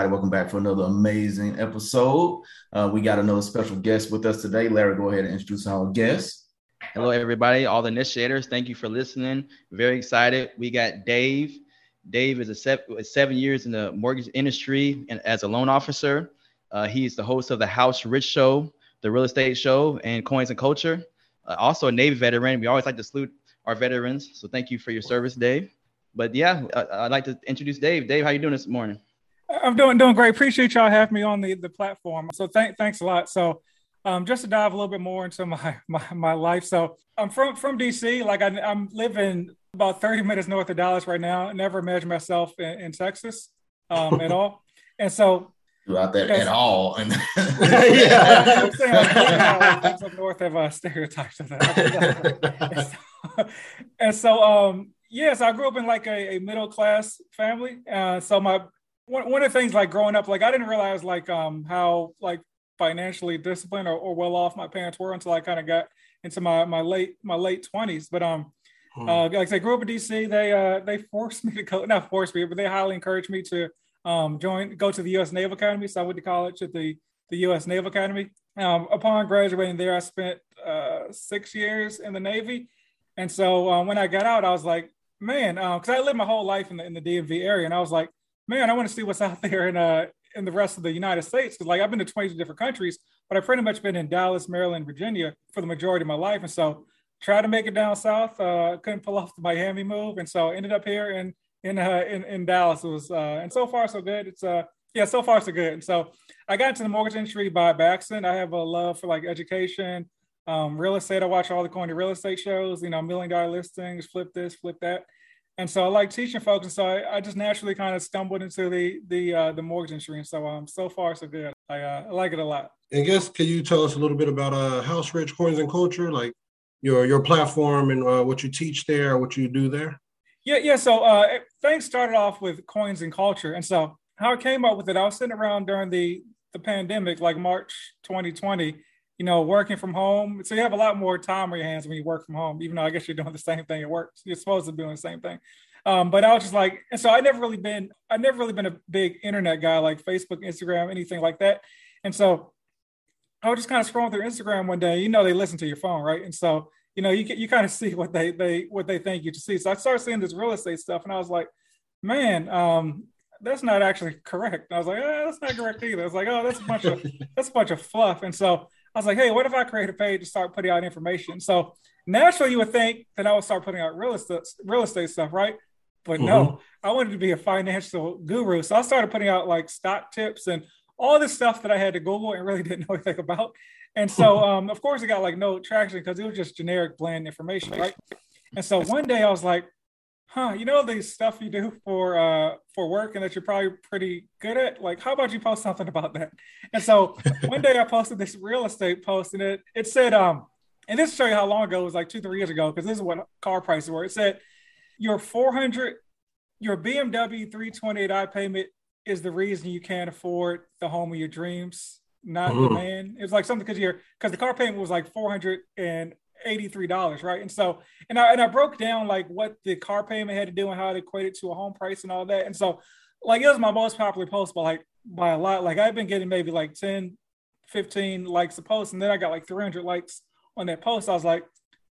Everybody? Welcome back for another amazing episode. Uh, we got another special guest with us today. Larry, go ahead and introduce our guest. Hello, everybody, all the initiators. Thank you for listening. Very excited. We got Dave. Dave is a seven, seven years in the mortgage industry and as a loan officer. Uh, he's the host of the House Rich Show, the real estate show, and Coins and Culture. Uh, also a Navy veteran. We always like to salute our veterans. So thank you for your service, Dave. But yeah, I, would like to introduce Dave. Dave, how you doing this morning? I'm doing doing great. Appreciate y'all having me on the the platform. So thank thanks a lot. So um, just to dive a little bit more into my my, my life. So I'm from from DC. Like I, am living about 30 minutes north of Dallas right now. I never imagined myself in, in Texas um, at all. And so about that at all. yeah, I'm saying like, up north have uh, stereotypes of that. and so, and so um, yes, I grew up in like a, a middle class family. Uh, so my one, one of the things like growing up, like I didn't realize like um how like financially disciplined or, or well off my parents were until I kind of got into my my late my late twenties. But um hmm. uh, like I said, grew up in DC. They uh they forced me to go not forced me, but they highly encouraged me to um join go to the U.S. Naval Academy. So I went to college at the the U.S. Naval Academy. Um, upon graduating there, I spent uh, six years in the Navy, and so um, when I got out, I was like, man, because um, I lived my whole life in the in the DMV area, and I was like, man, I want to see what's out there in uh in the rest of the United States. Because like I've been to 22 different countries, but I've pretty much been in Dallas, Maryland, Virginia for the majority of my life. And so tried to make it down south. Uh, couldn't pull off the Miami move, and so ended up here in in uh, in, in Dallas. It was uh, and so far so good. It's uh yeah, so far so good. And so I got into the mortgage industry by, by accident. I have a love for like education, um, real estate. I watch all the corny real estate shows. You know, million dollar listings, flip this, flip that and so I like teaching folks, and so I, I just naturally kind of stumbled into the the uh, the mortgage industry, and so um so far so good. I, uh, I like it a lot. And guess can you tell us a little bit about uh House Rich Coins and Culture, like your your platform and uh, what you teach there, what you do there? Yeah, yeah. So uh, things started off with coins and culture, and so how I came up with it, I was sitting around during the the pandemic, like March 2020, you know, working from home. So you have a lot more time on your hands when you work from home, even though I guess you're doing the same thing at work. You're supposed to be doing the same thing. Um, but I was just like, and so I never really been, I never really been a big internet guy like Facebook, Instagram, anything like that. And so I was just kind of scrolling through Instagram one day. You know, they listen to your phone, right? And so you know, you you kind of see what they they what they think you to see. So I started seeing this real estate stuff, and I was like, man, um, that's not actually correct. And I was like, oh, that's not correct either. I was like, oh, that's a bunch of that's a bunch of fluff. And so I was like, hey, what if I create a page to start putting out information? So naturally, you would think that I would start putting out real estate, real estate stuff, right? But mm-hmm. no, I wanted to be a financial guru. So I started putting out like stock tips and all this stuff that I had to Google and really didn't know anything about. And so, um, of course, it got like no traction because it was just generic, bland information, right? And so one day I was like, huh, you know the stuff you do for uh for work and that you're probably pretty good at? Like, how about you post something about that? And so one day I posted this real estate post and it it said, um, and this show you how long ago it was like two, three years ago, because this is what car prices were. It said your 400, your BMW 328i payment is the reason you can't afford the home of your dreams, not mm-hmm. the man. It's like something because you're because the car payment was like 400 and $83, right? And so, and I, and I broke down like what the car payment had to do and how it equated to a home price and all that. And so, like, it was my most popular post by like, by a lot. Like, I've been getting maybe like 10, 15 likes a post, and then I got like 300 likes on that post. I was like,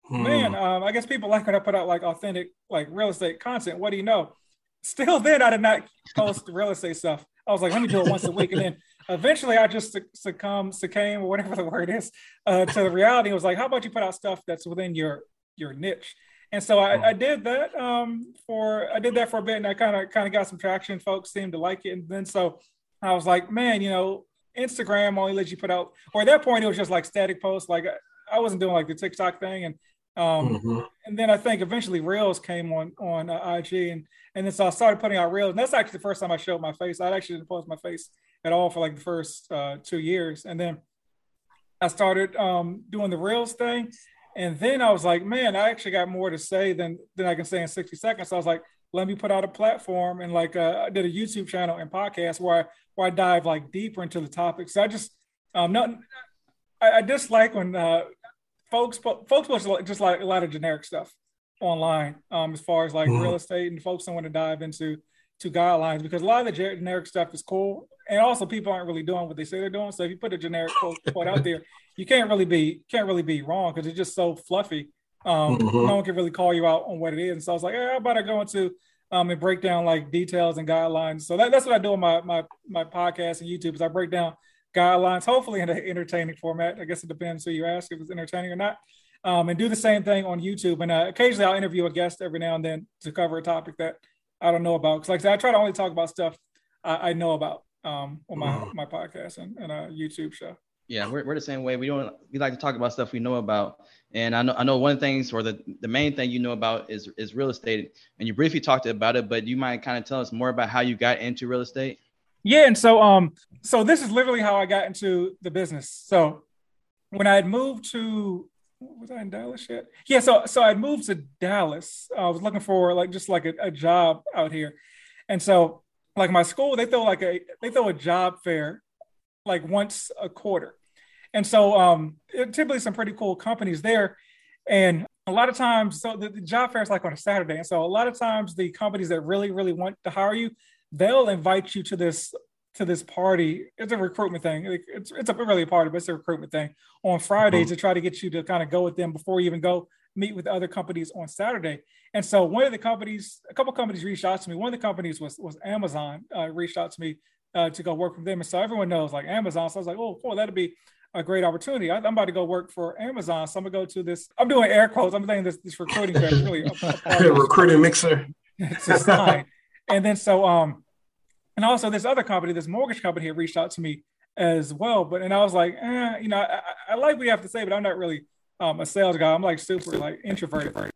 hmm. man, um, I guess people like when I put out like authentic, like real estate content. What do you know? Still, then I did not post real estate stuff. I was like, let me do it once a week. And then eventually I just succumb, succumb, or whatever the word is, uh, to the reality. It was like, how about you put out stuff that's within your your niche? And so I, I did that um, for I did that for a bit, and I kind of kind of got some traction. Folks seemed to like it, and then so I was like, man, you know, Instagram only lets you put out, or at that point it was just like static posts. Like I wasn't doing like the TikTok thing, and um, mm-hmm. and then I think eventually Reels came on on uh, IG, and and then so I started putting out Reels, and that's actually the first time I showed my face. I actually didn't post my face at all for like the first uh, two years. And then I started um, doing the Reels thing. And then I was like, man, I actually got more to say than, than I can say in 60 seconds. So I was like, let me put out a platform and like uh, I did a YouTube channel and podcast where I, where I dive like deeper into the topics. So I just, um, not, I, I dislike when uh, folks, folks post just like a lot of generic stuff online um, as far as like mm-hmm. real estate and folks don't want to dive into to guidelines because a lot of the generic stuff is cool, and also people aren't really doing what they say they're doing. So if you put a generic quote out there, you can't really be can't really be wrong because it's just so fluffy. Um, mm-hmm. No one can really call you out on what it is. And so I was like, hey, how about I go into um, and break down like details and guidelines. So that, that's what I do on my my my podcast and YouTube is I break down guidelines, hopefully in an entertaining format. I guess it depends who you ask if it's entertaining or not. Um, and do the same thing on YouTube. And uh, occasionally I'll interview a guest every now and then to cover a topic that I don't know about. Because like I said, I try to only talk about stuff I, I know about um, on my mm-hmm. my podcast and, and a YouTube show. Yeah, we're, we're the same way. We don't we like to talk about stuff we know about. And I know I know one of the things or the, the main thing you know about is is real estate. And you briefly talked about it, but you might kind of tell us more about how you got into real estate. Yeah, and so um so this is literally how I got into the business. So when I had moved to was I in Dallas yet? Yeah, so so I moved to Dallas. I was looking for like just like a, a job out here. And so like my school, they throw like a they throw a job fair like once a quarter. And so um, typically some pretty cool companies there. And a lot of times, so the, the, job fair is like on a Saturday. And so a lot of times the companies that really, really want to hire you, they'll invite you to this to this party. It's a recruitment thing. It's, it's a really a party, but it's a recruitment thing on Friday mm-hmm. to try to get you to kind of go with them before you even go meet with other companies on Saturday. And so one of the companies, a couple companies reached out to me. One of the companies was was Amazon uh, reached out to me uh, to go work with them. And so everyone knows like Amazon. So I was like, oh, cool, that'd be a great opportunity. I, am about to go work for Amazon. So I'm gonna go to this. I'm doing air quotes. I'm saying this this recruiting fair really a, a recruiting mixer. it's a sign. and then so um, and also this other company, this mortgage company, had reached out to me as well. But and I was like, eh, you know, I, I like what you have to say, but I'm not really um, a sales guy. I'm like super like introverted.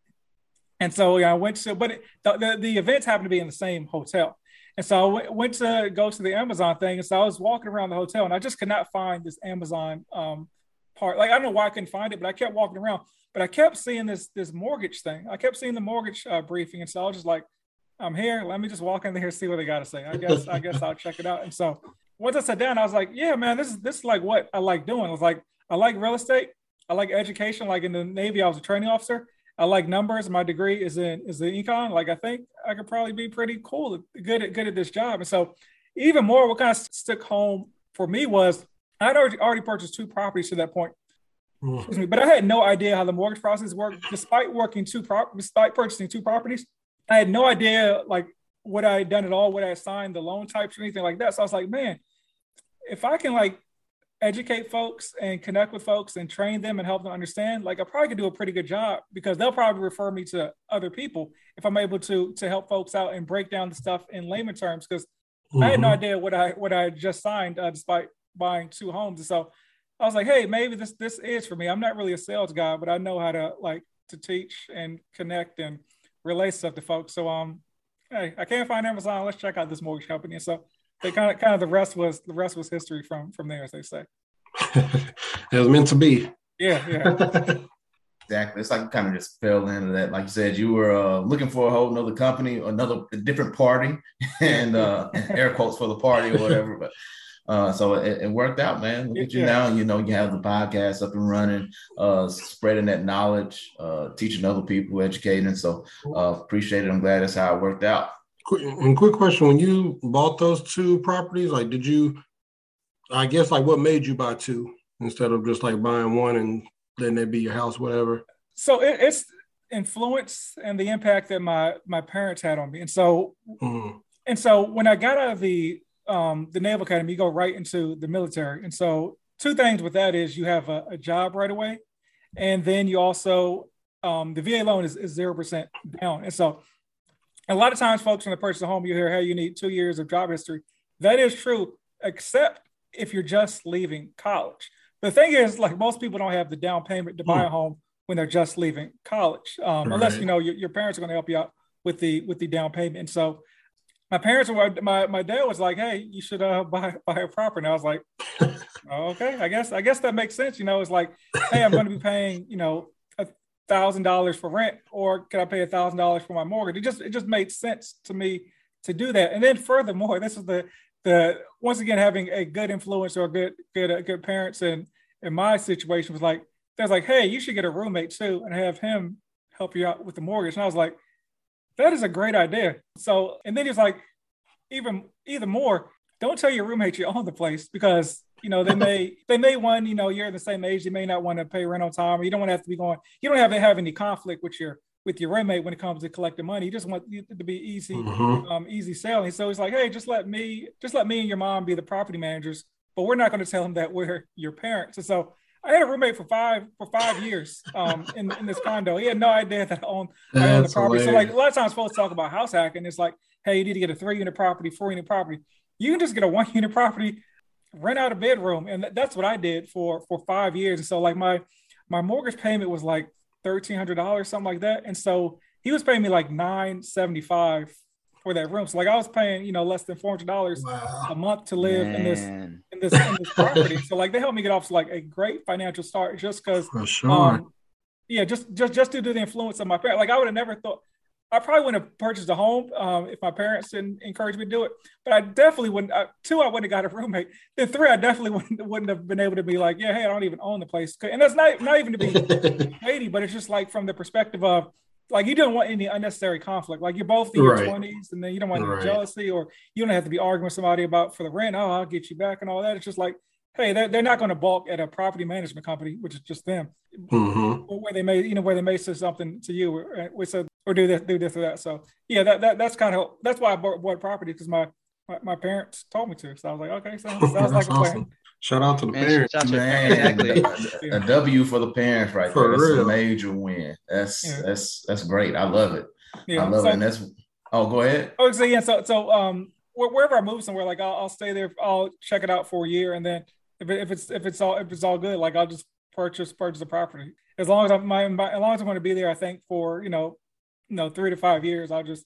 And so yeah, I went to, but it, the, the, the events happened to be in the same hotel. And so I w- went to go to the Amazon thing. And so I was walking around the hotel and I just could not find this Amazon um, part. Like, I don't know why I couldn't find it, but I kept walking around. But I kept seeing this this mortgage thing. I kept seeing the mortgage uh, briefing. And so I was just like, I'm here. Let me just walk in there and see what they got to say. I guess I guess I'll check it out. And so once I sat down, I was like, yeah, man, this is this is like what I like doing. I was like, I like real estate. I like education. Like in the Navy, I was a training officer. I like numbers. My degree is in is in econ. Like I think I could probably be pretty cool, good at good at this job. And so, even more, what kind of stuck home for me was I'd already already purchased two properties to that point. Mm. Me, but I had no idea how the mortgage process worked. Despite working two prop, despite purchasing two properties, I had no idea like what I had done at all, what I signed, the loan types or anything like that. So I was like, man, if I can like educate folks and connect with folks and train them and help them understand, like I probably could do a pretty good job because they'll probably refer me to other people if I'm able to to help folks out and break down the stuff in layman terms because mm-hmm. I had no mm-hmm. idea what I what I just signed uh, despite buying two homes. And so I was like, hey, maybe this this is for me. I'm not really a sales guy, but I know how to like to teach and connect and relay stuff to folks. So um, hey, I can't find Amazon. Let's check out this mortgage company. And so they kind of kind of the rest was the rest was history from from there, as they say. it was meant to be. Yeah, yeah. exactly. It's like you kind of just fell into that. Like you said, you were uh, looking for a whole another company, another different party, and uh, air quotes for the party or whatever. But uh, so it, it, worked out, man. Look at you now. You know, you have the podcast up and running, uh, spreading that knowledge, uh, teaching other people, educating. So uh, appreciate it. I'm glad that's how it worked out. Quick, and quick question: When you bought those two properties, like, did you? I guess like what made you buy two instead of just like buying one and letting it be your house, whatever. So it, it's influence and the impact that my my parents had on me, and so mm. and so when I got out of the um, the Naval Academy, you go right into the military, and so two things with that is you have a, a job right away, and then you also um, the VA loan is zero percent down, and so a lot of times, folks, when they purchase a home, you hear, "Hey, you need two years of job history." That is true, except if you're just leaving college. The thing is, like most people don't have the down payment to buy hmm. a home when they're just leaving college, um, right. unless you know your, your parents are going to help you out with the with the down payment. And so, my parents were my my dad was like, "Hey, you should uh, buy buy a property." And I was like, "Okay, I guess I guess that makes sense." You know, it's like, "Hey, I'm going to be paying you know a thousand dollars for rent, or can I pay a thousand dollars for my mortgage?" It just it just made sense to me to do that. And then furthermore, this is the the once again having a good influence or good good uh, good parents and in my situation was like there's like hey you should get a roommate too and have him help you out with the mortgage and I was like that is a great idea so and then he's like even even more, don't tell your roommate you own the place because you know they may they may want you know you're the same age, they may not want to pay rent on time, or you don't want to have to be going, you don't have to have any conflict with your with your roommate when it comes to collecting money. You just want it to be easy, mm-hmm. um, easy selling. So he's like, hey, just let me, just let me and your mom be the property managers, but we're not going to tell them that we're your parents. And so I had a roommate for five for five years um, in in this condo. He had no idea that I owned, I owned the property. Hilarious. So like a lot of times, folks talk about house hacking. It's like, hey, you need to get a three unit property, four unit property. You can just get a one unit property, rent out a bedroom, and that's what I did for for five years. And so like my my mortgage payment was like thirteen hundred dollars, something like that. And so he was paying me like nine seventy five for that room. So like I was paying, you know, less than four hundred dollars wow. a month to live Man. in this in this in this property. so like they helped me get off to like a great financial start just because sure. um, yeah, just just just due to the influence of my parents. Like I would have never thought I probably wouldn't have purchased a home um, if my parents didn't encourage me to do it. But I definitely wouldn't. Uh, two, I wouldn't have got a roommate. Then three, I definitely wouldn't, wouldn't have been able to be like, yeah, hey, I don't even own the place. And that's not not even to be shady, but it's just like from the perspective of like you don't want any unnecessary conflict. Like you're both in your twenties, and then you don't want right. jealousy, or you don't have to be arguing with somebody about for the rent. Oh, I'll get you back and all that. It's just like hey, they're, they're not going to balk at a property management company, which is just them, mm-hmm. where they may, you know, where they may say something to you, or, or, uh, or do this, do this or that. So yeah, that, that that's kind of that's why I bought, bought property because my, my, my parents told me to. So I was like, okay, so sounds like a plan. Awesome. Shout out to the man, parents, man. Exactly. a, a W for the parents, right for there. That's real. a major win. That's yeah. that's that's great. I love it. Yeah. I love so, it. And that's oh, go ahead. Oh, so yeah, so so um, wherever I move somewhere, like I'll, I'll stay there. I'll check it out for a year, and then if, it, if it's if it's all if it's all good, like I'll just purchase purchase the property. As long as I'm my, as long as I'm going to be there, I think for you know, you know, three to five years, I'll just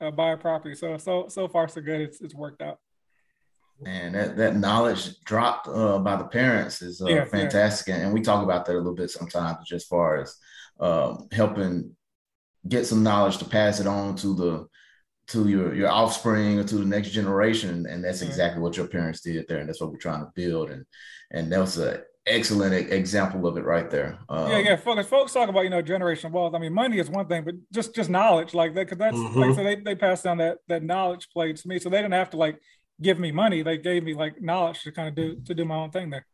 uh, buy a property. So so so far so good. It's it's worked out. And that, that knowledge dropped uh, by the parents is uh, yeah, fantastic, yeah. and we talk about that a little bit sometimes, just as far as um, helping get some knowledge to pass it on to the to your your offspring or to the next generation. And that's exactly what your parents did there. And that's what we're trying to build. And and that was an excellent example of it right there. Um, yeah yeah. Folks, folks talk about you know generational wealth. I mean money is one thing but just just knowledge like that because that's mm-hmm. like so they, they passed down that that knowledge plate to me. So they didn't have to like give me money they gave me like knowledge to kind of do to do my own thing there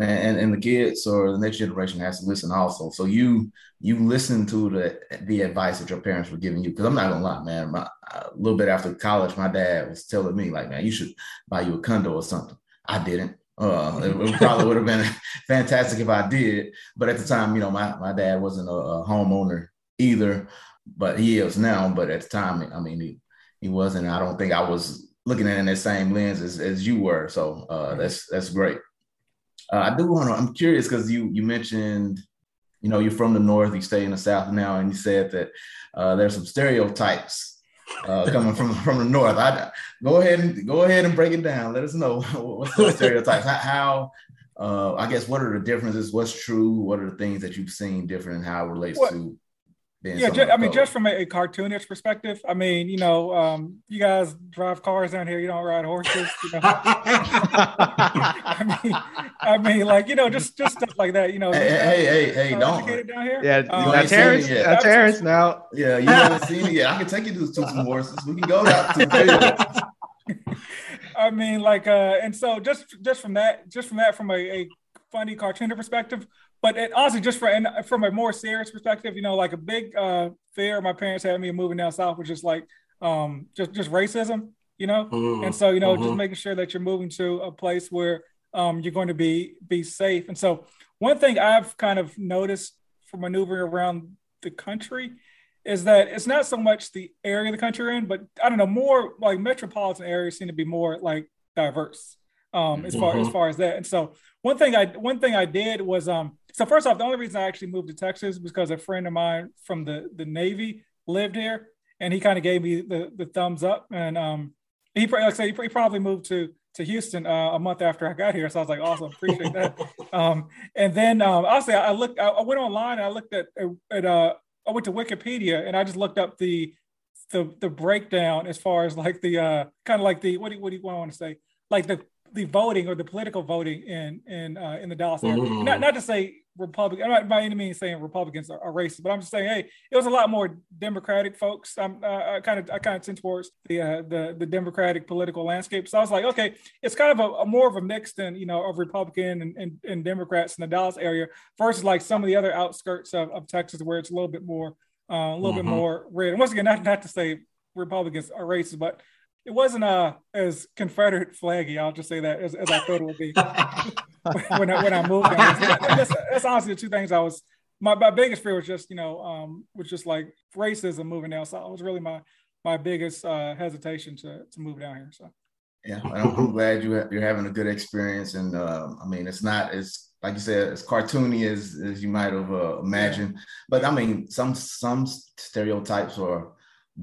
and, and the kids or the next generation has to listen also. So you you listen to the the advice that your parents were giving you. Because I'm not gonna lie, man. My, a little bit after college, my dad was telling me like, man, you should buy you a condo or something. I didn't. Uh, it, probably would have been fantastic if I did, but at the time, you know, my my dad wasn't a, a homeowner either, but he is now. But at the time, I mean, he he wasn't. I don't think I was looking at it in that same lens as, as you were. So uh, that's that's great. Uh, I do want to. I'm curious because you you mentioned, you know, you're from the north, you stay in the south now, and you said that uh, there's some stereotypes uh, coming from from the north. I go ahead and go ahead and break it down. Let us know what's the stereotypes. How, how uh, I guess what are the differences? What's true? What are the things that you've seen different and how it relates what, to yeah, just, I mean, just from a, a, cartoonish perspective, I mean, you know, um, you guys drive cars down here, you don't ride horses. You know? I mean, I mean, like you know, just just stuff like that. You know, hey, hey, hey, hey, don't. Down here. Yeah, um, now Terrence, now Terrence, now. Yeah, you haven't seen it yet. I can take you to, to some horses. We can go out to the I mean, like, uh, and so just just from that, just from that, from a, a funny cartoonish perspective, but it, honestly, just for and from a more serious perspective, you know, like a big uh, fear my parents had me moving down south was just like um, just just racism, you know. Mm-hmm. And so, you know, mm-hmm. just making sure that you're moving to a place where um, you're going to be be safe. And so, one thing I've kind of noticed for maneuvering around the country is that it's not so much the area of the country you're in, but I don't know, more like metropolitan areas seem to be more like diverse um, as far mm-hmm. as far as that. And so one thing I one thing I did was um so first off, the only reason I actually moved to Texas was because a friend of mine from the the Navy lived here, and he kind of gave me the the thumbs up. And um, he like I said, he, probably moved to to Houston uh, a month after I got here. So I was like, awesome, appreciate that. um, and then um, say I looked, I, I went online and I looked at at uh, I went to Wikipedia and I just looked up the the the breakdown as far as like the uh kind of like the what do you, what do you want to say like the the voting or the political voting in in uh, in the Dallas area. Mm-hmm. Not not to say Republican. I'm not by any means saying Republicans are, are, racist, but I'm just saying, hey, it was a lot more Democratic folks. I'm uh, I kind of I kind of tend towards the uh, the the Democratic political landscape. So I was like, okay, it's kind of a, a more of a mix than you know of Republican and, and, and, Democrats in the Dallas area versus like some of the other outskirts of, of Texas where it's a little bit more uh, a little mm-hmm. bit more red. And once again, not not to say Republicans are racist, but it wasn't uh, as Confederate flaggy. I'll just say that as, as I thought it would be when I when I moved. That's, that's, honestly the two things I was. My, my biggest fear was just you know um, was just like racism moving down south. It was really my my biggest uh, hesitation to to move down here. So. Yeah, I'm glad you you're having a good experience, and uh, I mean it's not as like you said as cartoony as as you might have uh, imagined, yeah. but I mean some some stereotypes or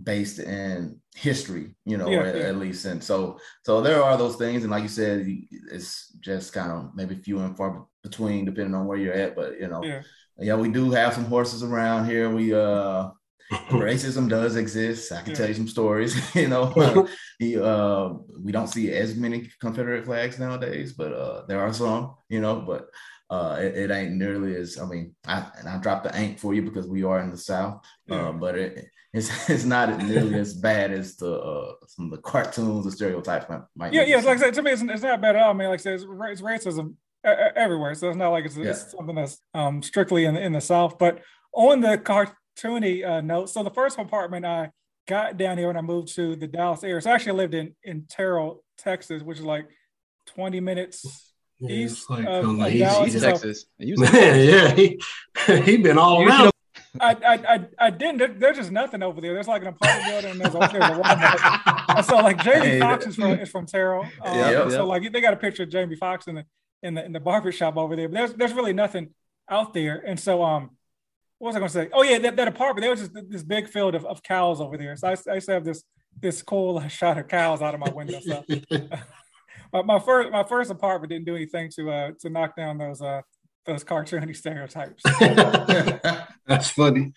based in history, you know, yeah, at, yeah. at, least. And so, so there are those things, and like you said, it's just kind of maybe few and far between, depending on where you're at. But you know, yeah, yeah we do have some horses around here. We uh, racism does exist. I can tell you some stories. you know, he, uh, we don't see as many Confederate flags nowadays, but uh, there are some. You know, but uh, it, it, ain't nearly as I mean, I and I dropped the ain't for you because we are in the South, uh, but it it's it's not nearly as bad as the uh, some of the cartoons or stereotypes might. might yeah, yeah. Like I said, to me, it's, it's not bad at all. I mean, like I said, it's, it's racism everywhere, so it's not like it's, yeah. it's something that's um, strictly in the, in the South. But on the cartoony uh, note, so the first apartment I got down here when I moved to the Dallas area, so I actually lived in in Terrell, Texas, which is like twenty minutes yeah, east like, of, like Dallas. East Texas. yeah, he he been all around. I, I, I, I didn't. There, there's just nothing over there. There's like an apartment building. And there's, a, there's a Walmart. so like Jamie Foxx is from is from Terrell. Um, yep, so like they got a picture of Jamie Foxx in the in the in the barber shop over there. But there's there's really nothing out there. And so um, what was I going to say? Oh yeah, that, that apartment. There was just this big field of, of cows over there. So I, I used to have this this cool shot of cows out of my window. So my, my first my first apartment didn't do anything to uh to knock down those uh those cartoony stereotypes. That's funny.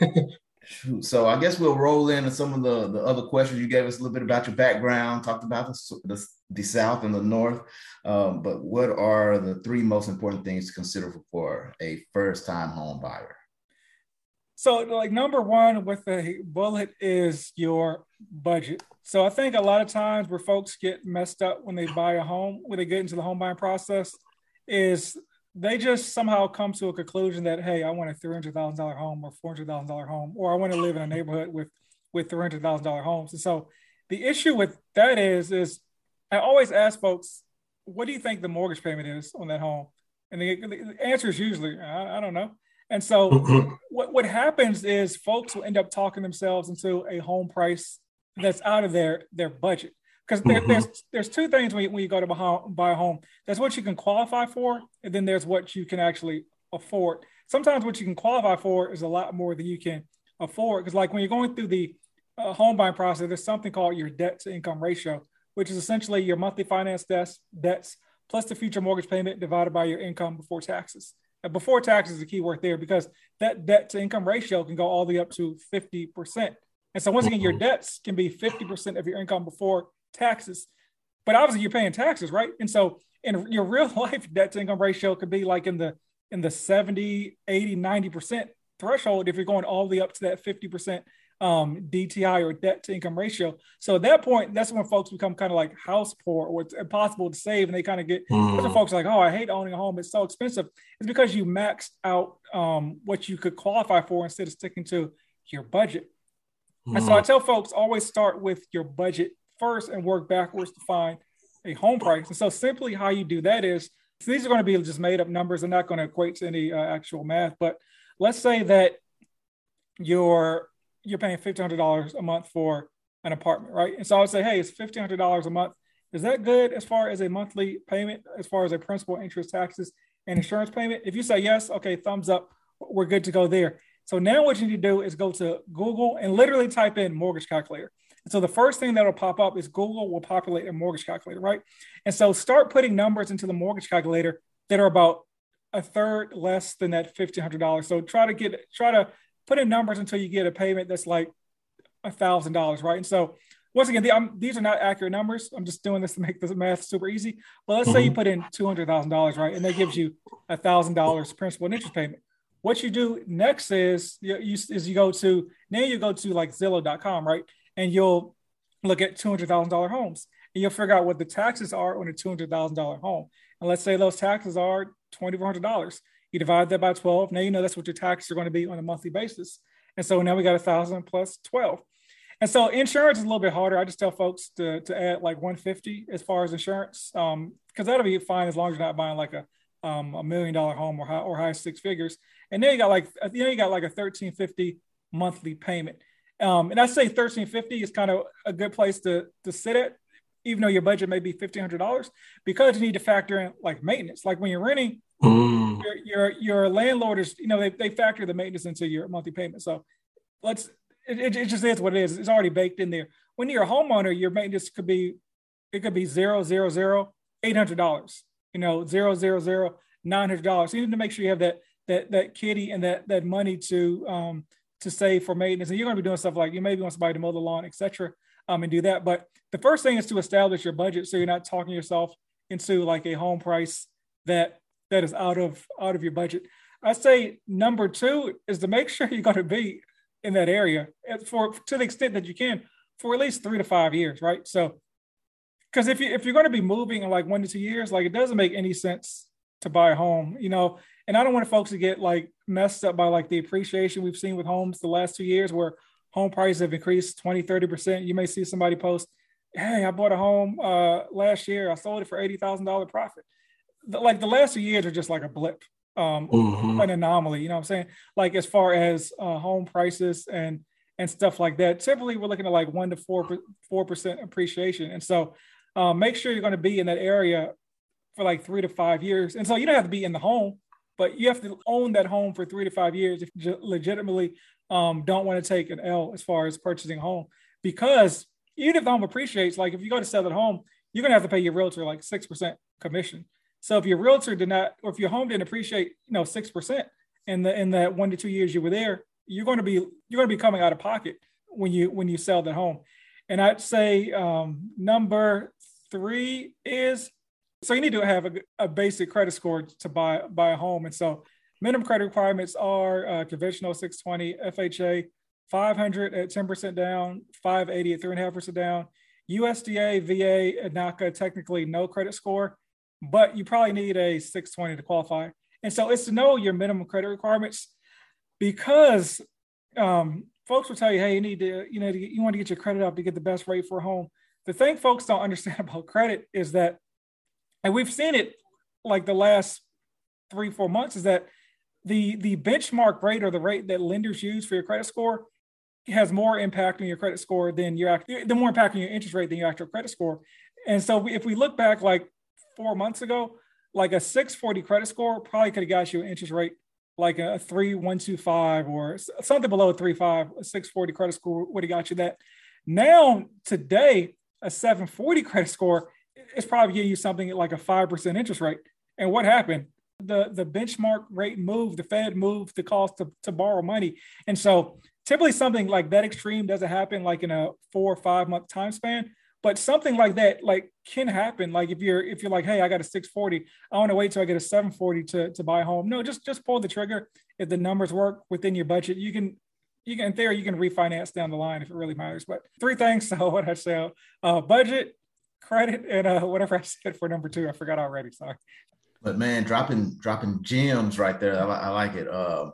so I guess we'll roll into some of the, the other questions. You gave us a little bit about your background, talked about the, the, the South and the North. Um, but what are the three most important things to consider for a first time home buyer? So, like number one with the bullet is your budget. So, I think a lot of times where folks get messed up when they buy a home, when they get into the home buying process, is they just somehow come to a conclusion that hey, I want a three hundred thousand dollar home or four hundred thousand dollar home, or I want to live in a neighborhood with with three hundred thousand dollar homes. And so the issue with that is is I always ask folks, what do you think the mortgage payment is on that home? And the, the answer is usually I, I don't know. And so what what happens is folks will end up talking themselves into a home price that's out of their their budget because there, mm-hmm. there's there's two things when you, when you go to buy a home. There's what you can qualify for, and then there's what you can actually afford. Sometimes what you can qualify for is a lot more than you can afford. Because like when you're going through the uh, home buying process, there's something called your debt to income ratio, which is essentially your monthly finance debts, debts plus the future mortgage payment divided by your income before taxes. Before taxes is the key word there because that debt to income ratio can go all the way up to 50%. And so once again, your mm-hmm. debts can be 50% of your income before taxes. But obviously you're paying taxes, right? And so in your real life debt to income ratio could be like in the in the 70, 80, 90% threshold if you're going all the way up to that 50% um, DTI or debt to income ratio. So at that point, that's when folks become kind of like house poor or it's impossible to save. And they kind of get, mm. folks like, oh, I hate owning a home. It's so expensive. It's because you maxed out um, what you could qualify for instead of sticking to your budget. Mm. And so I tell folks always start with your budget first and work backwards to find a home price. And so simply how you do that is so these are going to be just made up numbers. They're not going to equate to any uh, actual math. But let's say that you're you're paying fifteen hundred dollars a month for an apartment, right? And so I would say, hey, it's fifteen hundred dollars a month. Is that good as far as a monthly payment, as far as a principal, interest, taxes, and insurance payment? If you say yes, okay, thumbs up, we're good to go there. So now what you need to do is go to Google and literally type in mortgage calculator. And so the first thing that'll pop up is Google will populate a mortgage calculator, right? And so start putting numbers into the mortgage calculator that are about a third less than that fifteen hundred dollars. So try to get try to put in numbers until you get a payment that's like a thousand dollars, right? And so once again, the, these are not accurate numbers. I'm just doing this to make the math super easy. But let's mm-hmm. say you mm-hmm. put in two hundred thousand dollars, right, and that gives you a thousand dollars principal and interest payment. What you do next is you, you is you go to now you go to like Zillow.com, right, and you'll look at two hundred thousand dollar homes, and you'll figure out what the taxes are on a two hundred thousand dollar home. And let's say those taxes are twenty four hundred dollars. You divide that by twelve. Now you know that's what your taxes are going to be on a monthly basis. And so now we got a thousand plus twelve. And so insurance is a little bit harder. I just tell folks to, to add like 150 as far as insurance, because um, that'll be fine as long as you're not buying like a um, a million dollar home or high or high six figures. And then you got like you know you got like a 1350 monthly payment. Um, and I say 1350 is kind of a good place to to sit at, even though your budget may be $1,500, because you need to factor in like maintenance. Like when you're renting, mm. Your, your, landlord is you know they, they factor the maintenance into your monthly payment. So let's it, it, it, just is what it is. It's already baked in there. When you're a homeowner, your maintenance could be it could be zero zero zero eight hundred dollars. You know, zero zero zero nine hundred dollars. You need to make sure you have that that that kitty and that that money to um to save for maintenance. And you're going to be doing stuff like you maybe want somebody to mow the lawn, etc. Um, and do that. But the first thing is to establish your budget so you're not talking yourself into like a home price that that is out of out of your budget. I say number two is to make sure you're going to be in that area for to the extent that you can for at least three to five years, right? So, because if you if you're going to be moving in like one to two years, like it doesn't make any sense to buy a home, you know. And I don't want folks to get like messed up by like the appreciation we've seen with homes the last two years, where home prices have increased 20, 30 percent. You may see somebody post, "Hey, I bought a home uh, last year. I sold it for eighty thousand dollar profit." Like the last two years are just like a blip um, mm-hmm. an anomaly. You know what I'm saying? Like as far as uh, home prices and and stuff like that. Typically, we're looking at like one to four four percent appreciation, and so um, make sure you're going to be in that area for like three to five years. And so you don't have to be in the home, but you have to own that home for three to five years if you legitimately um, don't want to take an L as far as purchasing a home. Because even if the home appreciates, like if you go to sell at home, you're gonna have to pay your realtor like six percent commission. So if your realtor did not, or if your home didn't appreciate, you know, six percent in the in that one to two years you were there, you're going to be you're going to be coming out of pocket when you when you sell that home. And I'd say um, number three is so you need to have a, a, basic credit score to buy buy a home. And so minimum credit requirements are uh, conventional 620, FHA 500 at 10% down, 580 at 3.5% down, USDA, VA, and NACA technically no credit score but you probably need a 620 to qualify. And so it's to know your minimum credit requirements because um, folks will tell you, hey, you need to, you know, you want to get your credit up to get the best rate for a home. The thing folks don't understand about credit is that, and we've seen it like the last three, four months, is that the the benchmark rate or the rate that lenders use for your credit score has more impact on your credit score than your the more impact on your interest rate than your actual credit score. And so if we look back like four months ago, like a 640 credit score probably could have got you an interest rate like a 3125 or something below a 35, a 640 credit score would have got you that. Now, today, a 740 credit score is probably getting you something like a 5% interest rate. And what happened? The, the benchmark rate moved, the Fed moved the cost to, to borrow money. And so typically something like that extreme doesn't happen like in a four or five month time span but something like that like can happen. Like if you're if you're like hey i got a 640 i want to wait till i get a 740 to, to buy home. No just just pull the trigger. If the numbers work within your budget you can you can in theory you can refinance down the line if it really matters. But three things so what i say uh budget credit and uh whatever i said for number two i forgot already sorry but man, dropping dropping gems right there. I, I like it. Uh,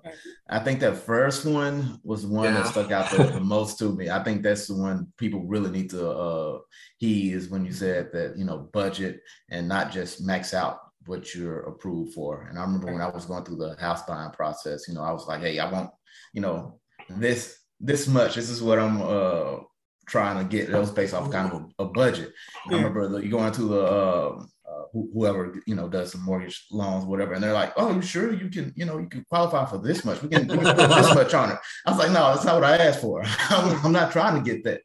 I think that first one was the one yeah. that stuck out the, the, most to me. I think that's the one people really need to uh, heed is when you said that you know budget and not just max out what you're approved for. And I remember when I was going through the house buying process, you know, I was like, hey, I want you know this this much. This is what I'm uh, trying to get. That was based off kind of a, a budget. Yeah. I remember the, you going to the uh, whoever you know does some mortgage loans, whatever, and they're like, "Oh, you sure you can, you know, you can qualify for this much? We can, we can put this much on it." I was like, "No, that's not what I asked for. I'm, I'm not trying to get that.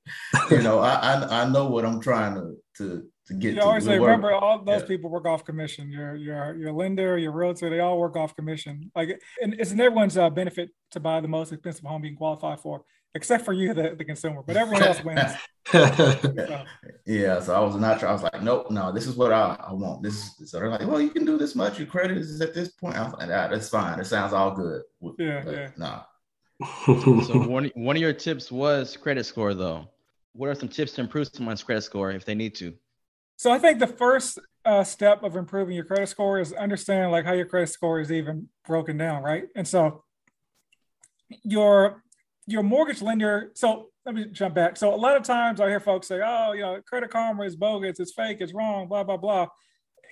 You know, I, I, I know what I'm trying to to to get." You to always say, remember, all those yeah. people work off commission. Your your your lender, your realtor, they all work off commission. Like, and it's in everyone's uh, benefit to buy the most expensive home you can qualify for. Except for you, the, the consumer, but everyone else wins. so. Yeah, so I was not. Sure. I was like, nope, no, this is what I, I want. This is so they're like, well, you can do this much. Your credit is at this point. I was like, ah, that's fine. It sounds all good. Yeah, but, yeah. Nah. so one one of your tips was credit score, though. What are some tips to improve someone's credit score if they need to? So I think the first uh, step of improving your credit score is understanding like how your credit score is even broken down, right? And so your your mortgage lender. So let me jump back. So a lot of times I hear folks say, "Oh, you know, Credit Karma is bogus, it's fake, it's wrong, blah blah blah."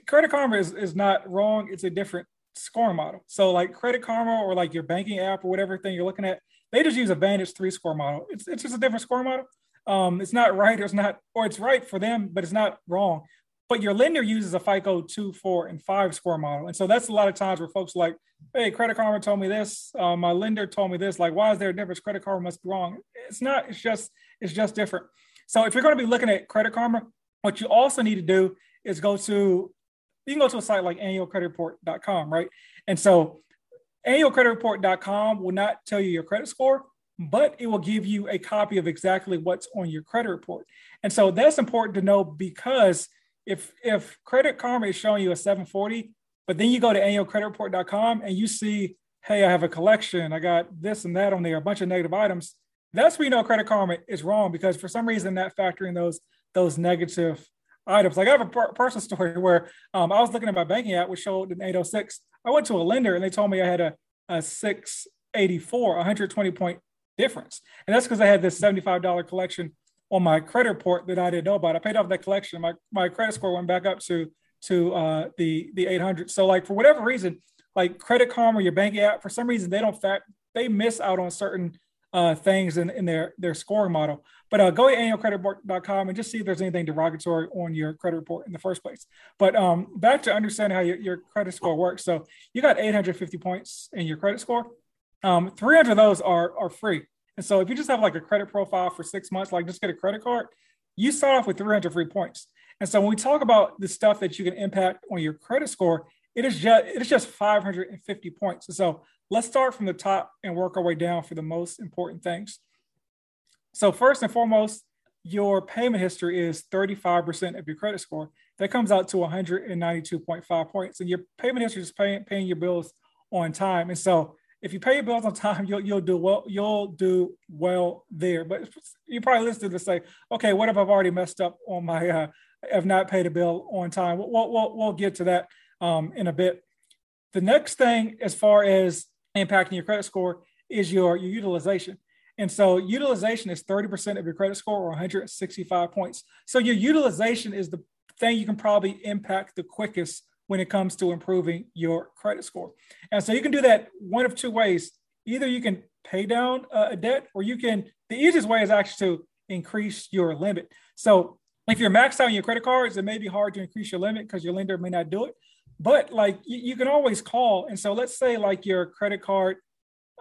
Credit Karma is is not wrong. It's a different scoring model. So like Credit Karma or like your banking app or whatever thing you're looking at, they just use a Vantage three score model. It's it's just a different score model. Um, it's not right or it's not, or it's right for them, but it's not wrong. But your lender uses a FICO two, four, and five score model. And so that's a lot of times where folks like, hey, Credit Karma told me this, uh, my lender told me this. Like, why is there a difference? Credit Karma must be wrong. It's not, it's just, it's just different. So if you're going to be looking at Credit Karma, what you also need to do is go to, you can go to a site like annualcreditreport.com, right? And so annualcreditreport.com will not tell you your credit score, but it will give you a copy of exactly what's on your credit report. And so that's important to know because if if Credit Karma is showing you a 740, but then you go to annualcreditreport.com and you see, hey, I have a collection, I got this and that on there, a bunch of negative items. That's where you know Credit Karma is wrong because for some reason that factoring those those negative items. Like I have a per- personal story where um, I was looking at my banking app, which showed an 806. I went to a lender and they told me I had a, a 684, 120 point difference. And that's because I had this $75 collection on my credit report that I didn't know about. I paid off that collection. My, my credit score went back up to, to uh, the, the 800. So like for whatever reason, like Credit Karma, or your banking app, for some reason, they don't fact, they miss out on certain uh, things in, in their, their scoring model. But uh, go to annualcreditreport.com and just see if there's anything derogatory on your credit report in the first place. But um, back to understanding how your, your credit score works. So you got 850 points in your credit score. Um, 300 of those are, are free. And so if you just have like a credit profile for six months, like just get a credit card, you start off with 300 free points. And so when we talk about the stuff that you can impact on your credit score, it is just it is just 550 points. And so let's start from the top and work our way down for the most important things. So first and foremost, your payment history is 35% of your credit score. That comes out to 192.5 points. And your payment history is paying, paying your bills on time. And so if you pay your bills on time, you'll you'll do well. You'll do well there. But you probably listen to say, okay, what if I've already messed up on my? Uh, have not paid a bill on time. We'll we'll, we'll get to that um, in a bit. The next thing, as far as impacting your credit score, is your your utilization. And so utilization is 30% of your credit score or 165 points. So your utilization is the thing you can probably impact the quickest when it comes to improving your credit score. And so you can do that one of two ways. Either you can pay down a debt or you can, the easiest way is actually to increase your limit. So if you're maxed out on your credit cards, it may be hard to increase your limit because your lender may not do it. But like you, you, can always call. And so let's say like your credit card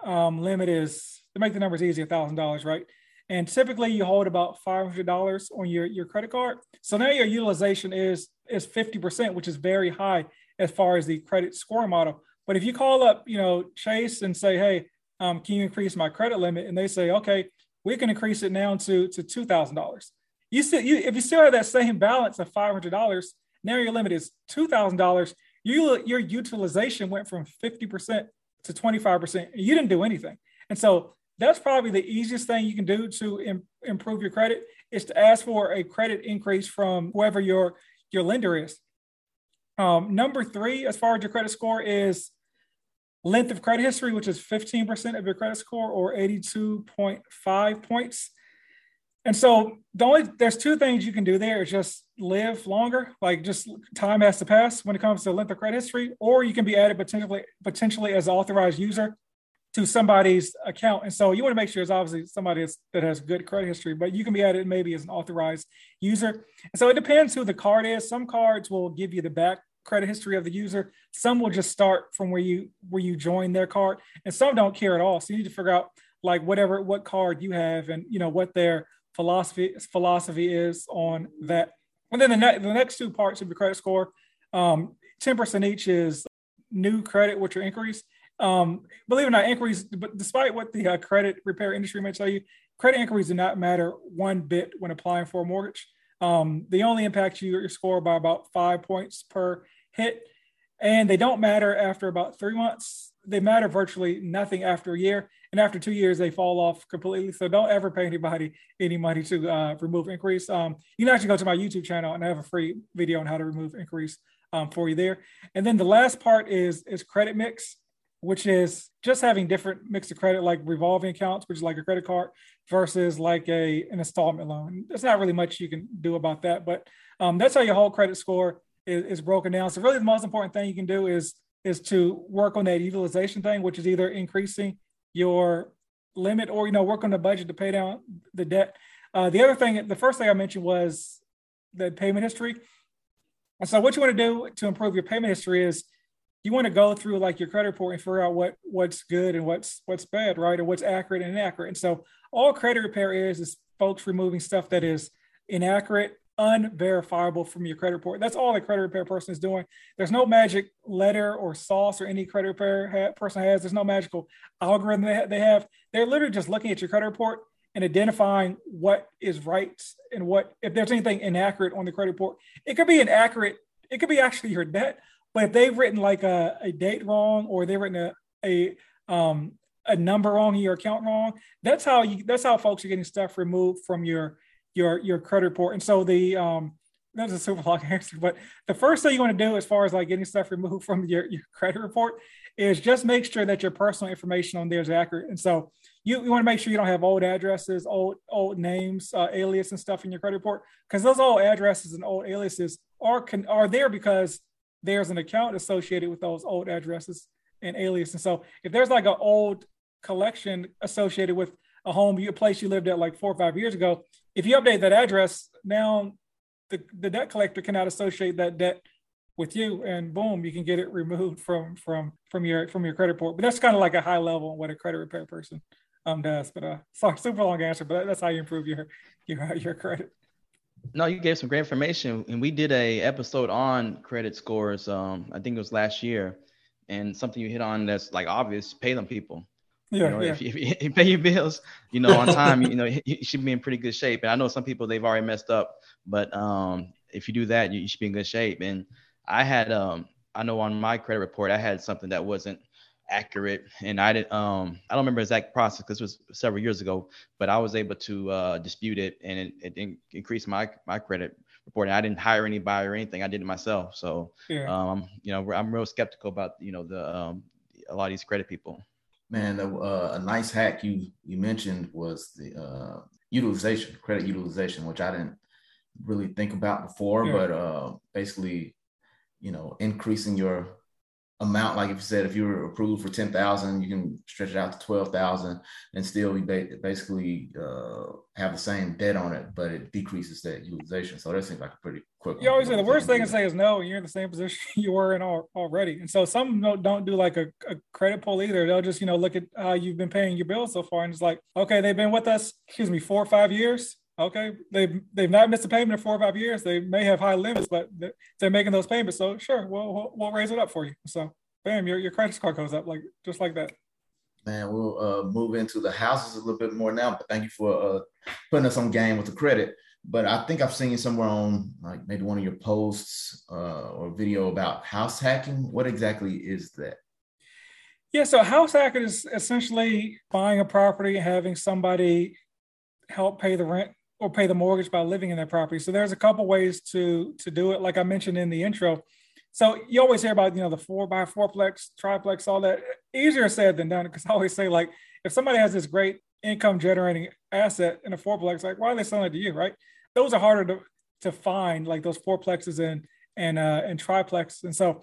um, limit is to make the numbers easy, thousand dollars, right? And typically you hold about $500 on your, your credit card. So now your utilization is, is 50%, which is very high as far as the credit score model. But if you call up, you know, Chase and say, hey, um, can you increase my credit limit? And they say, okay, we can increase it now to, to $2,000. You still, you, if you still have that same balance of $500, now your limit is $2,000. You, your utilization went from 50% to 25%. You didn't do anything. And so that's probably the easiest thing you can do to Im- improve your credit is to ask for a credit increase from whoever your your lender is. Um, number three, as far as your credit score, is length of credit history, which is 15% of your credit score or 82.5 points. And so the only there's two things you can do there is just live longer, like just time has to pass when it comes to length of credit history, or you can be added potentially potentially as authorized user to somebody's account. And so you want to make sure it's obviously somebody that has good credit history, but you can be added maybe as an authorized user. And so it depends who the card is. Some cards will give you the back credit history of the user. Some will just start from where you where you join their card, and some don't care at all. So you need to figure out like whatever what card you have, and you know what their philosophy philosophy is on that. And then the, ne- the next two parts of the credit score, um, 10% each is new credit, which are inquiries, um, believe it or not, inquiries, but despite what the uh, credit repair industry may tell you, credit inquiries do not matter one bit when applying for a mortgage. Um, they only impact you, your score by about five points per hit, and they don't matter after about three months. They matter virtually nothing after a year, and after two years, they fall off completely. So don't ever pay anybody any money to uh, remove inquiries. Um, you can actually go to my YouTube channel and I have a free video on how to remove inquiries um, for you there. And then the last part is is credit mix which is just having different mix of credit, like revolving accounts, which is like a credit card, versus like a an installment loan. There's not really much you can do about that, but um, that's how your whole credit score is, is, broken down. So really, the most important thing you can do is is to work on that utilization thing, which is either increasing your limit or you know work on the budget to pay down the debt. Uh, the other thing, the first thing I mentioned was the payment history. And so, what you want to do to improve your payment history is you want to go through like your credit report and figure out what what's good and what's what's bad, right? Or what's accurate and inaccurate. And so all credit repair is is folks removing stuff that is inaccurate, unverifiable from your credit report. That's all the credit repair person is doing. There's no magic letter or sauce or any credit repair ha- person has. There's no magical algorithm they, ha- they have. They're literally just looking at your credit report and identifying what is right and what if there's anything inaccurate on the credit report. It could be inaccurate. It could be actually your debt, but if they've written like a, a date wrong or they've written a, a um a number wrong your account wrong, that's how you that's how folks are getting stuff removed from your your your credit report. And so the um that's a super long answer, but the first thing you want to do as far as like getting stuff removed from your, your credit report is just make sure that your personal information on there is accurate. And so you, you want to make sure you don't have old addresses, old old names, uh, alias and stuff in your credit report because those old addresses and old aliases are can, are there because there's an account associated with those old addresses and alias. And so if there's like an old collection associated with a home, a place you lived at like four or five years ago, if you update that address, now the, the debt collector cannot associate that debt with you and boom, you can get it removed from from from your from your credit report. But that's kind of like a high level what a credit repair person um does. But uh sorry, super long answer, but that's how you improve your your your credit. No, you gave some great information, and we did a episode on credit scores. Um, I think it was last year, and something you hit on that's like obvious: pay them people. Yeah, you know, yeah. If, you, if, you, pay your bills, you know, on time, you know, you should be in pretty good shape. And I know some people they've already messed up, but um, if you do that, you, you should be in good shape. And I had, um, I know on my credit report, I had something that wasn't accurate and i didn't um i don't remember exact process because this was several years ago but i was able to uh, dispute it and it, it increased my my credit reporting i didn't hire anybody or anything i did it myself so yeah. um you know i'm real skeptical about you know the um a lot of these credit people man uh, a nice hack you you mentioned was the uh utilization credit utilization which i didn't really think about before yeah. but uh basically you know increasing your amount, like if you said, if you were approved for 10,000, you can stretch it out to 12,000 and still be basically uh, have the same debt on it, but it decreases that utilization. So that seems like a pretty quick. You always say the worst thing to say is no, and you're in the same position you were in already. And so some don't do like a, a credit pull either. They'll just, you know, look at how you've been paying your bills so far and it's like, okay, they've been with us, excuse me, four or five years. Okay, they've they've not missed a payment in four or five years. They may have high limits, but they're making those payments. So sure, we'll we'll, we'll raise it up for you. So bam, your your credit score goes up like just like that. Man, we'll uh, move into the houses a little bit more now. But thank you for uh, putting us on game with the credit. But I think I've seen somewhere on like maybe one of your posts uh, or video about house hacking. What exactly is that? Yeah, so house hacking is essentially buying a property and having somebody help pay the rent or pay the mortgage by living in that property. So there's a couple ways to to do it. Like I mentioned in the intro, so you always hear about you know the four by fourplex, triplex, all that. Easier said than done because I always say like if somebody has this great income generating asset in a fourplex, like why are they selling it to you, right? Those are harder to to find, like those fourplexes and and uh, and triplex. And so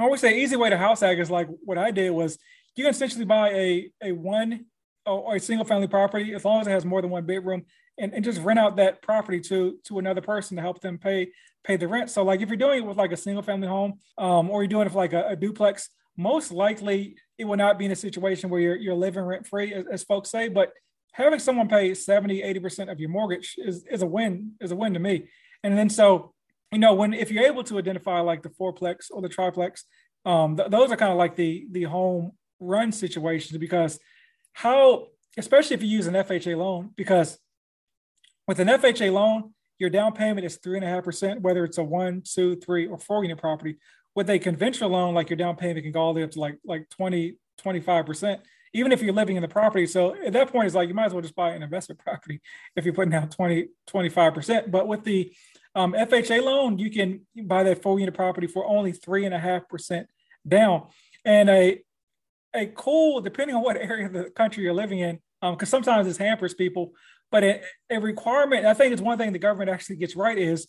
I always say easy way to house hack is like what I did was you can essentially buy a a one or a single family property as long as it has more than one bedroom and, and just rent out that property to to another person to help them pay pay the rent. So like if you're doing it with like a single family home, um, or you're doing it for like a, a, duplex, most likely it will not be in a situation where you're you're living rent free, as, as, folks say. But having someone pay 70, 80% of your mortgage is is a win, is a win to me. And then so, you know, when if you're able to identify like the fourplex or the triplex, um, th- those are kind of like the the home run situations because how especially if you use an FHA loan, because with an FHA loan, your down payment is three and a half percent, whether it's a one, two, three, or four unit property. With a conventional loan, like your down payment can go all the way up to like like 20, 25 percent, even if you're living in the property. So at that point, it's like you might as well just buy an investment property if you're putting down 20, 25 percent. But with the um, FHA loan, you can buy that four unit property for only three and a half percent down. And a a cool, depending on what area of the country you're living in, because um, sometimes it hampers people. But a, a, requirement, I think it's one thing the government actually gets right is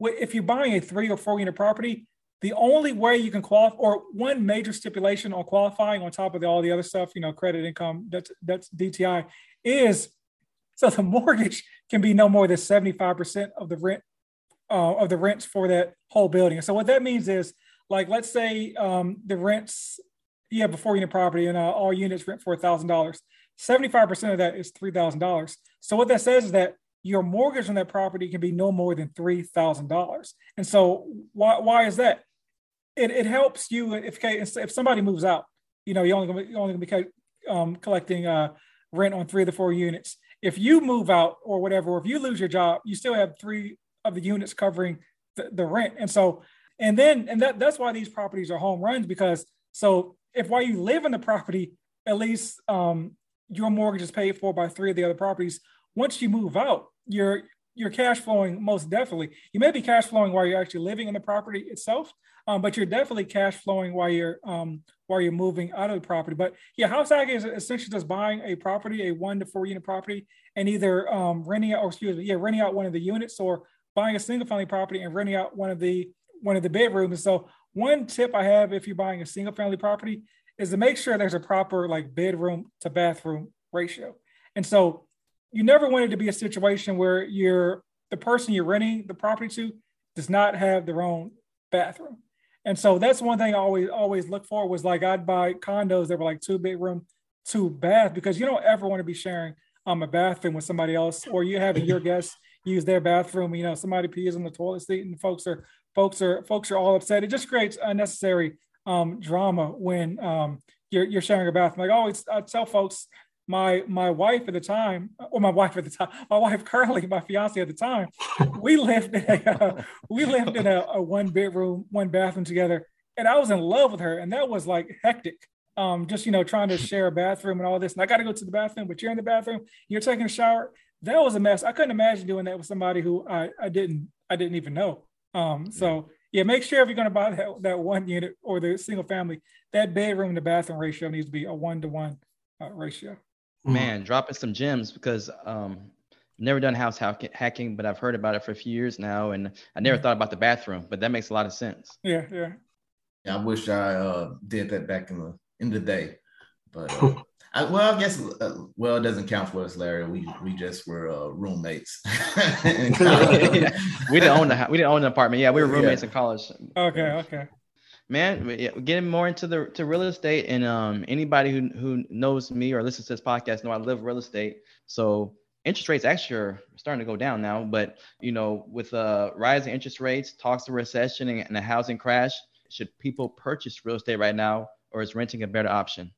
if you're buying a three or four unit property, the only way you can qualify, or one major stipulation on qualifying on top of the, all the other stuff, you know, credit income, that's that's DTI, is so the mortgage can be no more than 75% of the rent uh, of the rents for that whole building. So what that means is, like, let's say um, the rents you a four unit property and uh, all units rent for thousand dollars. 75% of that is $3,000. So what that says is that your mortgage on that property can be no more than $3,000. And so why, why is that? It, it helps you if, if somebody moves out, you know, you're only gonna, you're only gonna be um, collecting uh, rent on three of the four units. If you move out or whatever, or if you lose your job, you still have three of the units covering the, the rent. And so, and then, and that, that's why these properties are home runs because so if while you live in the property, at least um, your mortgage is paid for by three of the other properties. Once you move out, you're you're cash flowing most definitely. You may be cash flowing while you're actually living in the property itself, um, but you're definitely cash flowing while you're um, while you're moving out of the property. But yeah, house hacking is essentially just buying a property, a one to four unit property, and either um, renting out, or excuse me, yeah, renting out one of the units, or buying a single family property and renting out one of the one of the bedrooms. So one tip I have if you're buying a single family property is to make sure there's a proper like bedroom to bathroom ratio. And so you never want it to be a situation where you're the person you're renting the property to does not have their own bathroom. And so that's one thing I always always look for was like I'd buy condos that were like two bedroom, two bath because you don't ever want to be sharing um a bathroom with somebody else or you having your guests use their bathroom. You know, somebody pees on the toilet seat and folks are folks are folks are all upset. It just creates unnecessary um, drama when um, you're, you're sharing a bathroom. Like I always I tell folks, my my wife at the time, or my wife at the time, my wife currently, my fiance at the time, we lived in a uh, we lived in a, a, one bedroom, one bathroom together, and I was in love with her, and that was like hectic. Um, just you know, trying to share a bathroom and all this, and I got to go to the bathroom, but you're in the bathroom, you're taking a shower. That was a mess. I couldn't imagine doing that with somebody who I, I didn't I didn't even know. Um, so yeah, make sure if you're going to buy that, that one unit or the single family, that bedroom to bathroom ratio needs to be a one to one ratio. Mm-hmm. Man, dropping some gems because um, never done house hacking, but I've heard about it for a few years now, and I never mm-hmm. thought about the bathroom, but that makes a lot of sense. Yeah, yeah. Yeah, I wish I uh, did that back in the in the day, but uh, I, well, I guess uh, well, it doesn't count for us, Larry. We we just were uh, roommates. we didn't own the we didn't own the apartment. Yeah, we were roommates yeah. in college. Okay, okay. Man, getting more into the to real estate, and um, anybody who who knows me or listens to this podcast know I live real estate. So interest rates actually are starting to go down now, but you know, with uh rising interest rates, talks of recession and, and a housing crash, should people purchase real estate right now, or is renting a better option?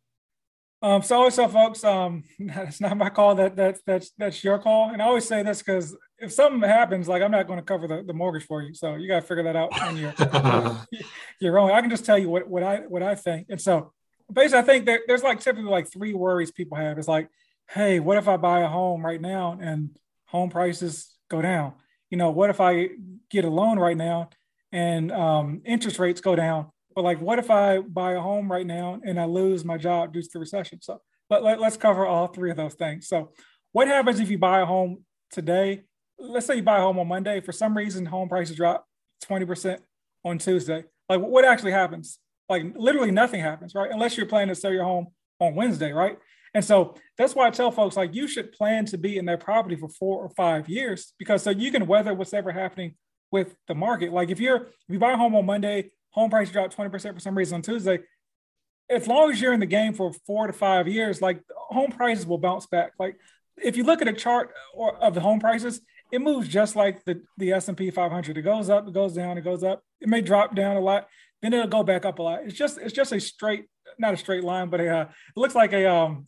Um, so I always tell folks, um, that's not my call. That that's that's that's your call. And I always say this because if something happens, like I'm not going to cover the, the mortgage for you, so you got to figure that out on your your own. I can just tell you what what I what I think. And so basically, I think that there's like typically like three worries people have. It's like, hey, what if I buy a home right now and home prices go down? You know, what if I get a loan right now and um, interest rates go down? But like, what if I buy a home right now and I lose my job due to the recession? So let, let, let's cover all three of those things. So what happens if you buy a home today? Let's say you buy a home on Monday. For some reason, home prices drop 20% on Tuesday. Like what actually happens? Like literally nothing happens, right? Unless you're planning to sell your home on Wednesday, right? And so that's why I tell folks like you should plan to be in that property for four or five years because so you can weather what's ever happening with the market. Like if you're if you buy a home on Monday, home price dropped 20% for some reason on Tuesday. As long as you're in the game for four to five years, like home prices will bounce back. Like if you look at a chart or, of the home prices, it moves just like the, the S&P 500. It goes up, it goes down, it goes up. It may drop down a lot, then it'll go back up a lot. It's just it's just a straight, not a straight line, but a, uh, it looks like a um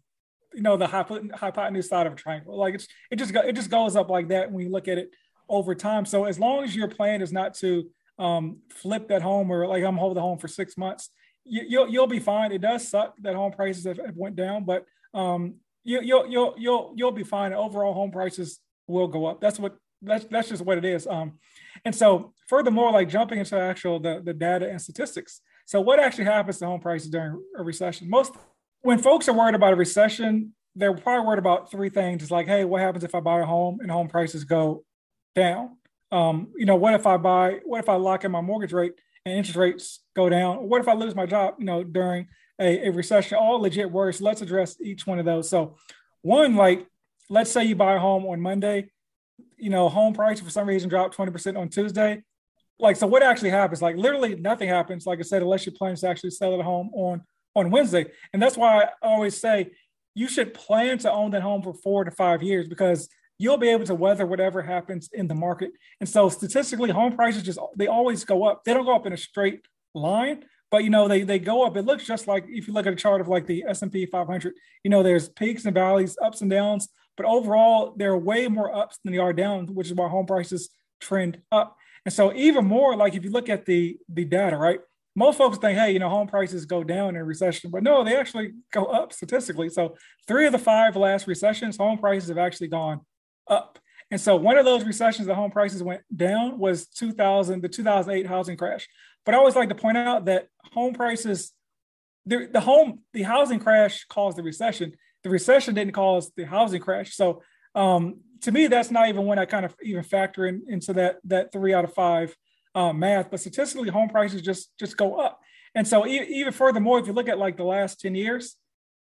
you know the hypotenuse side of a triangle. Like it's it just go, it just goes up like that when you look at it over time. So as long as your plan is not to um, flip that home or like I'm holding the home for six months, you, will you'll, you'll be fine. It does suck that home prices have, have went down, but um, you, you'll you'll you'll you'll be fine. Overall, home prices will go up. That's what that's that's just what it is. Um, and so furthermore, like jumping into actual the the data and statistics. So what actually happens to home prices during a recession? Most when folks are worried about a recession, they're probably worried about three things. It's like, hey, what happens if I buy a home and home prices go down? Um, you know, what if I buy? What if I lock in my mortgage rate and interest rates go down? What if I lose my job? You know, during a, a recession? All legit worries. Let's address each one of those. So, one, like, let's say you buy a home on Monday. You know, home price for some reason dropped twenty percent on Tuesday. Like, so what actually happens? Like, literally nothing happens. Like I said, unless you plan to actually sell at home on on Wednesday. And that's why I always say you should plan to own that home for four to five years because you'll be able to weather whatever happens in the market. And so statistically, home prices just they always go up. They don't go up in a straight line, but you know they they go up. It looks just like if you look at a chart of like the S&P 500, you know there's peaks and valleys, ups and downs, but overall there are way more ups than there are downs, which is why home prices trend up. And so even more like if you look at the the data, right? most folks think, hey, you know, home prices go down in recession, but no, they actually go up statistically. So three of the five last recessions, home prices have actually gone up. And so one of those recessions that home prices went down was 2000, the 2008 housing crash. But I always like to point out that home prices, the, the home, the housing crash caused the recession. The recession didn't cause the housing crash. So um, to me, that's not even when I kind of even factor in into that that three out of five uh, math, but statistically, home prices just just go up. And so e- even furthermore, if you look at like the last 10 years,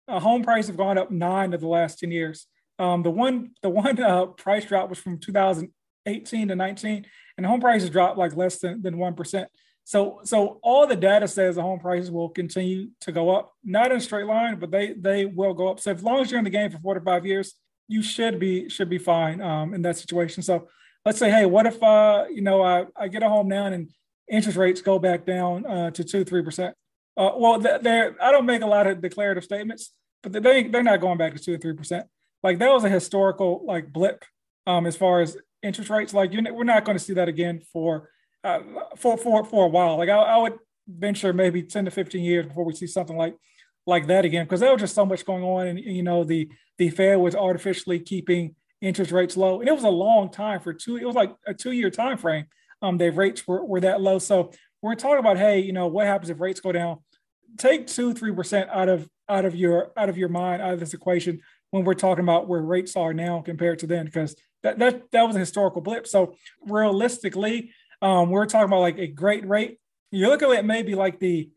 uh, home prices have gone up nine of the last 10 years. Um, the one the one uh, price drop was from 2018 to 19, and home prices dropped like less than than one percent. So so all the data says the home prices will continue to go up, not in a straight line, but they they will go up. So as long as you're in the game for four to five years, you should be should be fine um, in that situation. So let's say, hey, what if uh, you know I, I get a home now and interest rates go back down uh, to two three percent? Uh, well, they're I don't make a lot of declarative statements, but they they're not going back to two or three percent. Like that was a historical like blip um, as far as interest rates. Like you we're not going to see that again for uh, for for for a while. Like I, I would venture maybe ten to fifteen years before we see something like like that again because there was just so much going on and you know the the fed was artificially keeping interest rates low. And it was a long time for two, it was like a two year time frame. Um, their rates were, were that low. So we're talking about, hey, you know, what happens if rates go down? Take two, three percent out of out of your out of your mind, out of this equation when we're talking about where rates are now compared to then, because that that that was a historical blip. So realistically, um, we're talking about like a great rate. You're looking at maybe like the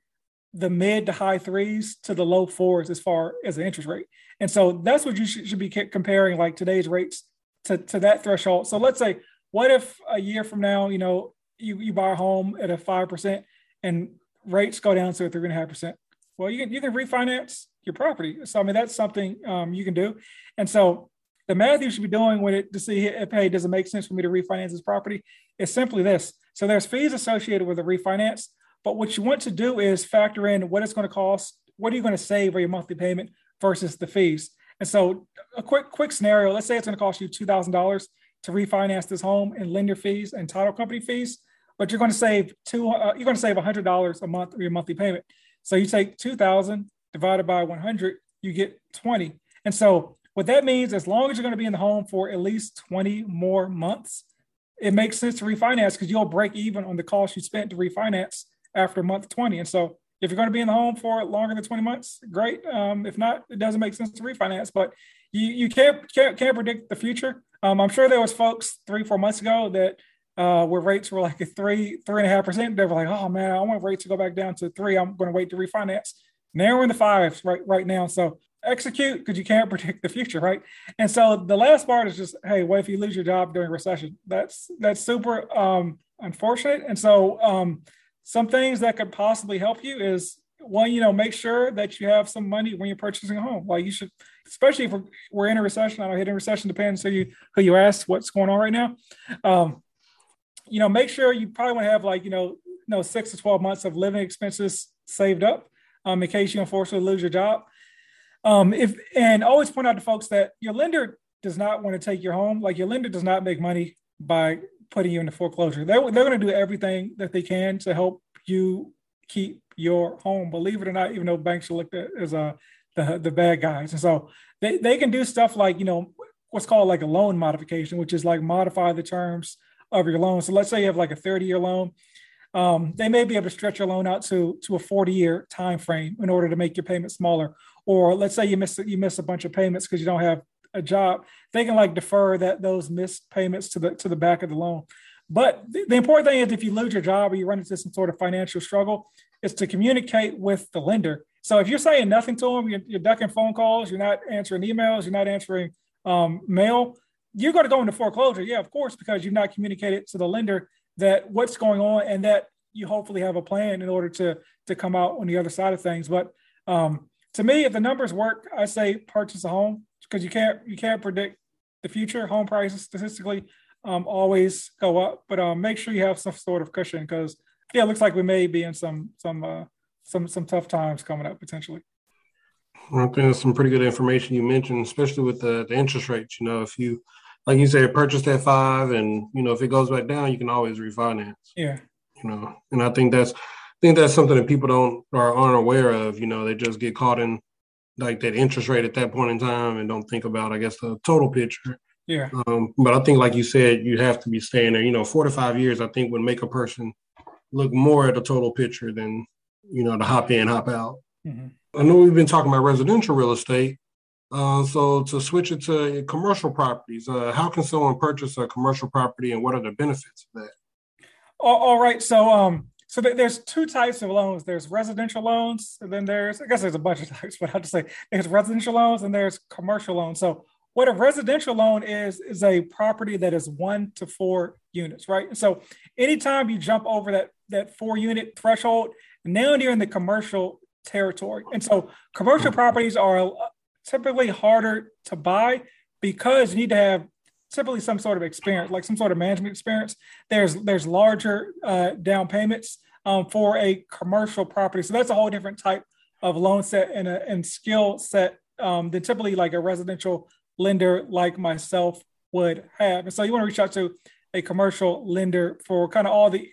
the mid to high threes to the low fours as far as the interest rate. And so that's what you should, should be comparing like today's rates to, to that threshold. So let's say, what if a year from now, you know, you, you buy a home at a 5% and rates go down to a three and a half percent? Well, you can, you can refinance your property. So, I mean, that's something um, you can do. And so the math you should be doing when it to see if, hey, does it make sense for me to refinance this property? Is simply this. So there's fees associated with a refinance, but what you want to do is factor in what it's going to cost, what are you going to save for your monthly payment versus the fees. And so a quick quick scenario, let's say it's going to cost you $2,000 to refinance this home and lender fees and title company fees, but you're going to save two uh, you're going to save $100 a month of your monthly payment. So you take 2000 divided by 100, you get 20. And so what that means as long as you're going to be in the home for at least 20 more months, it makes sense to refinance because you'll break even on the cost you spent to refinance after month 20. And so if you're going to be in the home for longer than 20 months, great. Um, if not, it doesn't make sense to refinance. But you you can't can't, can't predict the future. Um, I'm sure there was folks three four months ago that uh, where rates were like a three three and a half percent. They were like, oh man, I want rates to go back down to three. I'm going to wait to refinance. Now we're in the fives right right now. So execute because you can't predict the future, right? And so the last part is just, hey, what if you lose your job during recession? That's that's super um, unfortunate. And so um, some things that could possibly help you is one, you know, make sure that you have some money when you're purchasing a home. Like you should, especially if we're, we're in a recession. I know hitting recession depends who you who you ask what's going on right now. Um, you know, make sure you probably want to have like you know, you know, six to twelve months of living expenses saved up um, in case you unfortunately lose your job. Um, if and always point out to folks that your lender does not want to take your home. Like your lender does not make money by putting you into foreclosure. They're, they're going to do everything that they can to help you keep your home. Believe it or not, even though banks are looked at as uh, the the bad guys, and so they they can do stuff like you know what's called like a loan modification, which is like modify the terms of your loan. So let's say you have like a 30 year loan. Um, they may be able to stretch your loan out to to a 40 year time frame in order to make your payment smaller. Or let's say you miss you miss a bunch of payments because you don't have a job. They can like defer that those missed payments to the to the back of the loan. But the, the important thing is if you lose your job or you run into some sort of financial struggle, is to communicate with the lender. So if you're saying nothing to them, you're, you're ducking phone calls, you're not answering emails, you're not answering um, mail, you're going to go into foreclosure. Yeah, of course, because you've not communicated to the lender that what's going on and that you hopefully have a plan in order to to come out on the other side of things. But um, to me, if the numbers work, I say purchase a home because you can't you can't predict the future. Home prices statistically um, always go up, but um, make sure you have some sort of cushion because yeah, it looks like we may be in some some uh, some some tough times coming up potentially. I think that's some pretty good information you mentioned, especially with the, the interest rates. You know, if you like you said, purchase that five, and you know if it goes back down, you can always refinance. Yeah. You know, and I think that's I think that's something that people don't or aren't aware of. You know, they just get caught in like that interest rate at that point in time and don't think about, I guess, the total picture. Yeah. Um, but I think, like you said, you have to be staying there. You know, four to five years, I think, would make a person look more at the total picture than you know the hop in, hop out. Mm-hmm. I know we've been talking about residential real estate, uh, so to switch it to commercial properties, uh, how can someone purchase a commercial property, and what are the benefits of that? all right. So, um, so there's two types of loans. There's residential loans, and then there's I guess there's a bunch of types, but I'll just say there's residential loans and there's commercial loans. So, what a residential loan is is a property that is one to four units, right? So, anytime you jump over that that four unit threshold, now you're in the commercial territory. And so, commercial properties are typically harder to buy because you need to have typically some sort of experience, like some sort of management experience. There's there's larger uh, down payments um, for a commercial property, so that's a whole different type of loan set and a and skill set um, than typically like a residential lender like myself would have. And so you want to reach out to a commercial lender for kind of all the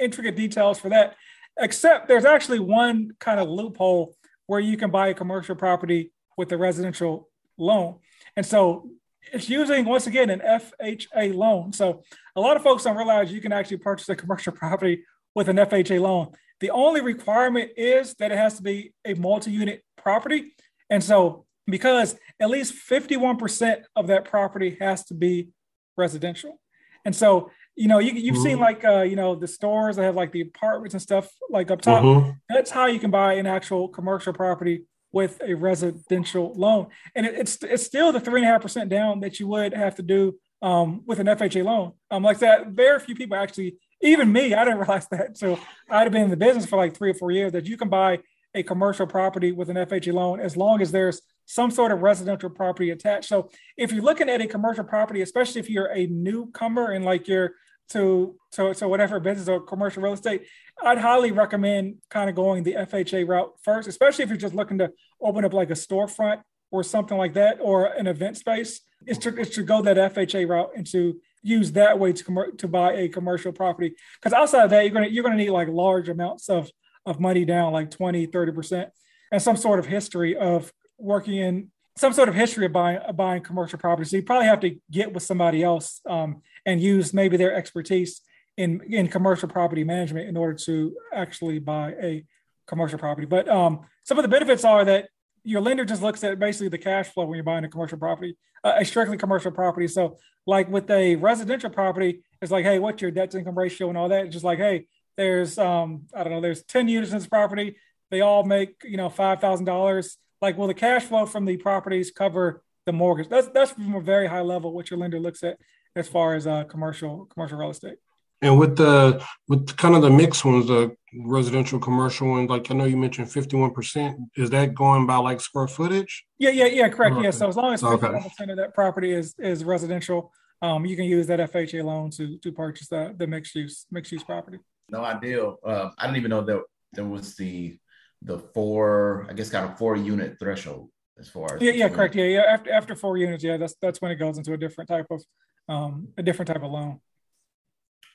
intricate details for that. Except there's actually one kind of loophole where you can buy a commercial property with a residential loan. And so it's using once again an FHA loan. So a lot of folks don't realize you can actually purchase a commercial property with an FHA loan. The only requirement is that it has to be a multi-unit property. And so because at least 51% of that property has to be residential. And so, you know, you, you've mm-hmm. seen like, uh, you know, the stores that have like the apartments and stuff like up top. Mm-hmm. That's how you can buy an actual commercial property with a residential loan. And it, it's it's still the three and a half percent down that you would have to do um, with an FHA loan. Um, like that, very few people actually, even me, I didn't realize that. So I'd have been in the business for like three or four years that you can buy a commercial property with an FHA loan as long as there's some sort of residential property attached. So if you're looking at a commercial property, especially if you're a newcomer and like you're to to, to whatever business or commercial real estate, I'd highly recommend kind of going the FHA route first, especially if you're just looking to open up like a storefront or something like that, or an event space. It's to, it's to go that FHA route and to use that way to com- to buy a commercial property. Because outside of that, you're gonna you're gonna need like large amounts of of money down, like 20, 30 percent, and some sort of history of working in some sort of history of buying of buying commercial property. So you probably have to get with somebody else um, and use maybe their expertise in in commercial property management in order to actually buy a commercial property. But um, some of the benefits are that your lender just looks at basically the cash flow when you're buying a commercial property, uh, a strictly commercial property. So, like with a residential property, it's like, hey, what's your debt to income ratio and all that? It's just like, hey, there's um, I don't know, there's 10 units in this property. They all make you know five thousand dollars. Like, will the cash flow from the properties cover the mortgage? That's that's from a very high level what your lender looks at as far as uh, commercial commercial real estate. And with the with kind of the mixed ones, the residential commercial ones, like I know you mentioned fifty one percent. Is that going by like square footage? Yeah, yeah, yeah, correct. Okay. Yeah. So as long as fifty one percent of that property is is residential, um, you can use that FHA loan to to purchase the the mixed use mixed use property. No idea. Uh, I didn't even know that there was the the four, I guess, kind of four unit threshold. as far as yeah, yeah, correct. Yeah, yeah. After after four units, yeah, that's that's when it goes into a different type of um a different type of loan.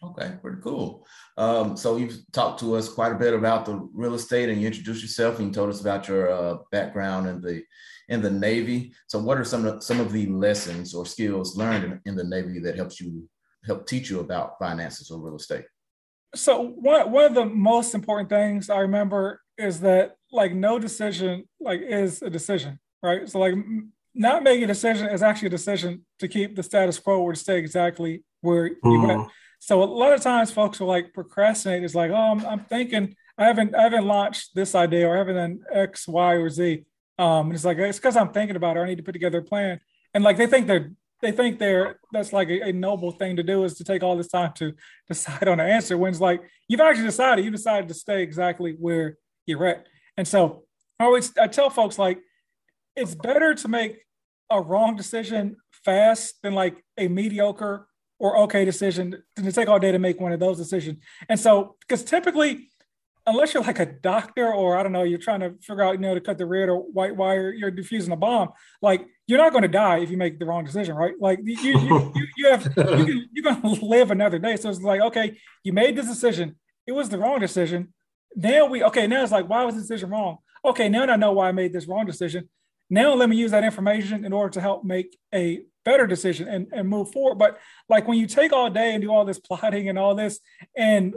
Okay, pretty cool. Um, so you've talked to us quite a bit about the real estate, and you introduced yourself, and you told us about your uh, background in the in the Navy. So, what are some of some of the lessons or skills learned in, in the Navy that helps you help teach you about finances or real estate? So, one one of the most important things I remember is that like no decision like is a decision, right? So, like not making a decision is actually a decision to keep the status quo or to stay exactly where you mm-hmm. went. So a lot of times folks will like procrastinate. It's like, oh, I'm, I'm, thinking I haven't I haven't launched this idea or I haven't done X, Y, or Z. Um, and it's like it's because I'm thinking about it. I need to put together a plan. And like they think they're they think they're that's like a, a, noble thing to do is to take all this time to decide on an answer when it's like you've actually decided you decided to stay exactly where you're at. And so I always I tell folks like it's better to make a wrong decision fast than like a mediocre or okay decision to take all day to make one of those decisions. And so, because typically, unless you're like a doctor or I don't know, you're trying to figure out, you know, to cut the red or white wire, you're diffusing a bomb. Like you're not going to die if you make the wrong decision, right? Like you, you, you, you have, you you're going to live another day. So it's like, okay, you made this decision. It was the wrong decision. Now we, okay, now it's like, why was the decision wrong? Okay, now I know why I made this wrong decision. Now let me use that information in order to help make a better decision and, and move forward. But like when you take all day and do all this plotting and all this, and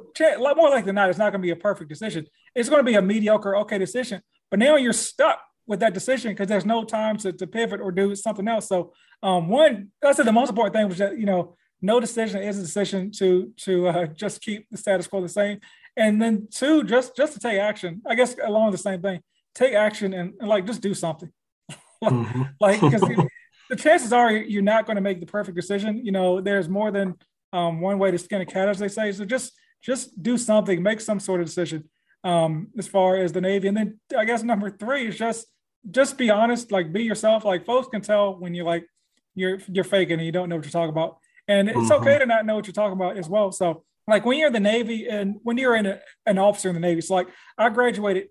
more like than not, it's not going to be a perfect decision. It's going to be a mediocre, okay decision. But now you're stuck with that decision because there's no time to, to pivot or do something else. So um, one, that's the most important thing was that you know no decision is a decision to to uh, just keep the status quo the same. And then two, just just to take action. I guess along the same thing, take action and, and like just do something. Mm-hmm. like because the chances are you're not going to make the perfect decision. You know, there's more than um, one way to skin a cat, as they say. So just just do something, make some sort of decision um, as far as the Navy. And then I guess number three is just just be honest, like be yourself. Like folks can tell when you're like you're you're faking and you don't know what you're talking about. And it's mm-hmm. okay to not know what you're talking about as well. So like when you're in the Navy and when you're in a, an officer in the Navy, so like I graduated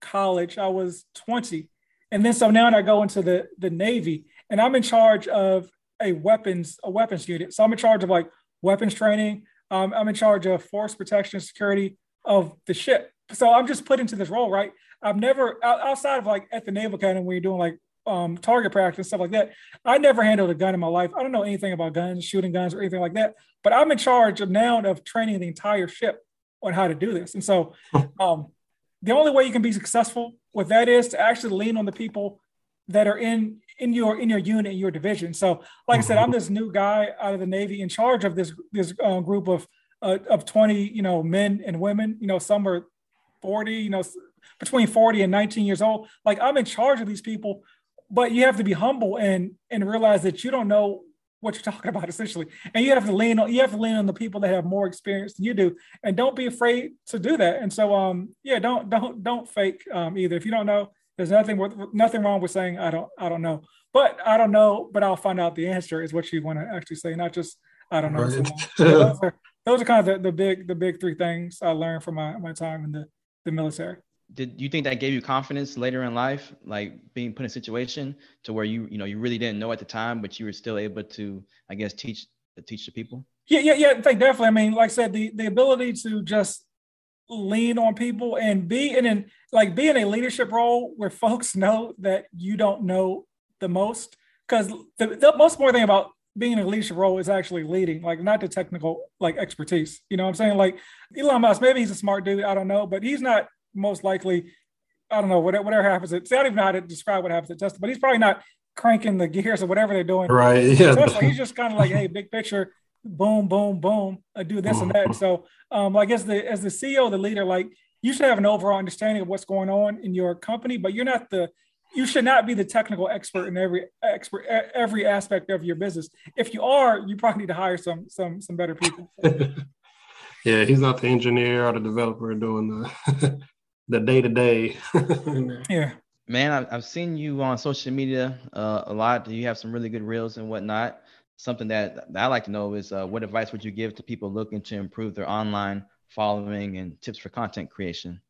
college, I was 20. And then so now I go into the the Navy and I'm in charge of a weapons a weapons unit. So I'm in charge of like weapons training. Um, I'm in charge of force protection security of the ship. So I'm just put into this role, right? I've never outside of like at the Naval Academy when you're doing like um, target practice and stuff like that. I never handled a gun in my life. I don't know anything about guns, shooting guns, or anything like that. But I'm in charge of now of training the entire ship on how to do this. And so, um, the only way you can be successful with that is to actually lean on the people that are in in your in your unit in your division. So, like I said, I'm this new guy out of the Navy in charge of this this uh, group of uh, of 20 you know men and women. You know, some are 40. You know, between 40 and 19 years old. Like I'm in charge of these people, but you have to be humble and and realize that you don't know what you're talking about essentially and you have to lean on you have to lean on the people that have more experience than you do and don't be afraid to do that and so um yeah don't don't don't fake um either if you don't know there's nothing nothing wrong with saying I don't I don't know, but I don't know, but I'll find out the answer is what you want to actually say, not just I don't know. Right. So those, are, those are kind of the, the big the big three things I learned from my, my time in the, the military. Did you think that gave you confidence later in life, like being put in a situation to where you you know you really didn't know at the time, but you were still able to I guess teach teach the people? Yeah, yeah, yeah. I think definitely. I mean, like I said, the the ability to just lean on people and be in an like be in a leadership role where folks know that you don't know the most because the, the most important thing about being in a leadership role is actually leading like not the technical like expertise you know what i'm saying like elon musk maybe he's a smart dude i don't know but he's not most likely i don't know whatever, whatever happens at see, i don't even how to describe what happens at tesla but he's probably not cranking the gears or whatever they're doing right yeah Tesla, he's just kind of like hey big picture boom, boom, boom, I do this and that. So, um, like as the as the CEO, the leader, like you should have an overall understanding of what's going on in your company, but you're not the you should not be the technical expert in every expert every aspect of your business. If you are, you probably need to hire some some some better people. yeah, he's not the engineer or the developer doing the the day to day. Yeah. Man, I've seen you on social media uh, a lot. You have some really good reels and whatnot something that, that I like to know is uh, what advice would you give to people looking to improve their online following and tips for content creation?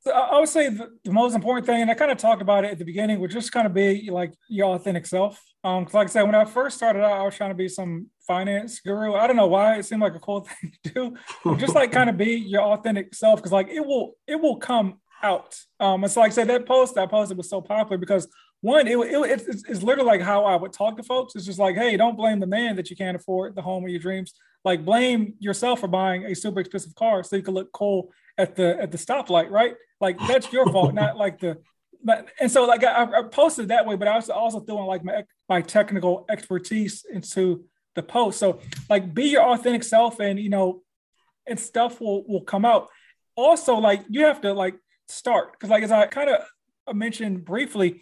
So I would say the, the, most important thing, and I kind of talked about it at the beginning, would just kind of be like your authentic self. Um, cause like I said, when I first started out, I was trying to be some finance guru. I don't know why it seemed like a cool thing to do. just like kind of be your authentic self, because like it will it will come out. Um, it's like I said that post I posted was so popular because one, it, it, it's, it's literally like how I would talk to folks. It's just like, hey, don't blame the man that you can't afford the home of your dreams. Like blame yourself for buying a super expensive car so you can look cool at the at the stoplight, right? Like that's your fault, not like the. But, and so like I, I posted that way, but I was also throwing like my my technical expertise into the post. So like be your authentic self, and you know, and stuff will will come out. Also, like you have to like start because like as I kind of mentioned briefly,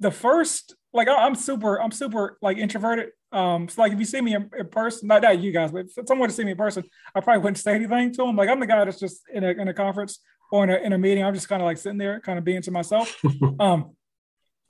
the first like I'm super I'm super like introverted. Um, so like if you see me in, in person, not that you guys, but if someone to see me in person, I probably wouldn't say anything to them. Like I'm the guy that's just in a in a conference or in a, in a meeting, I'm just kind of like sitting there, kind of being to myself. um,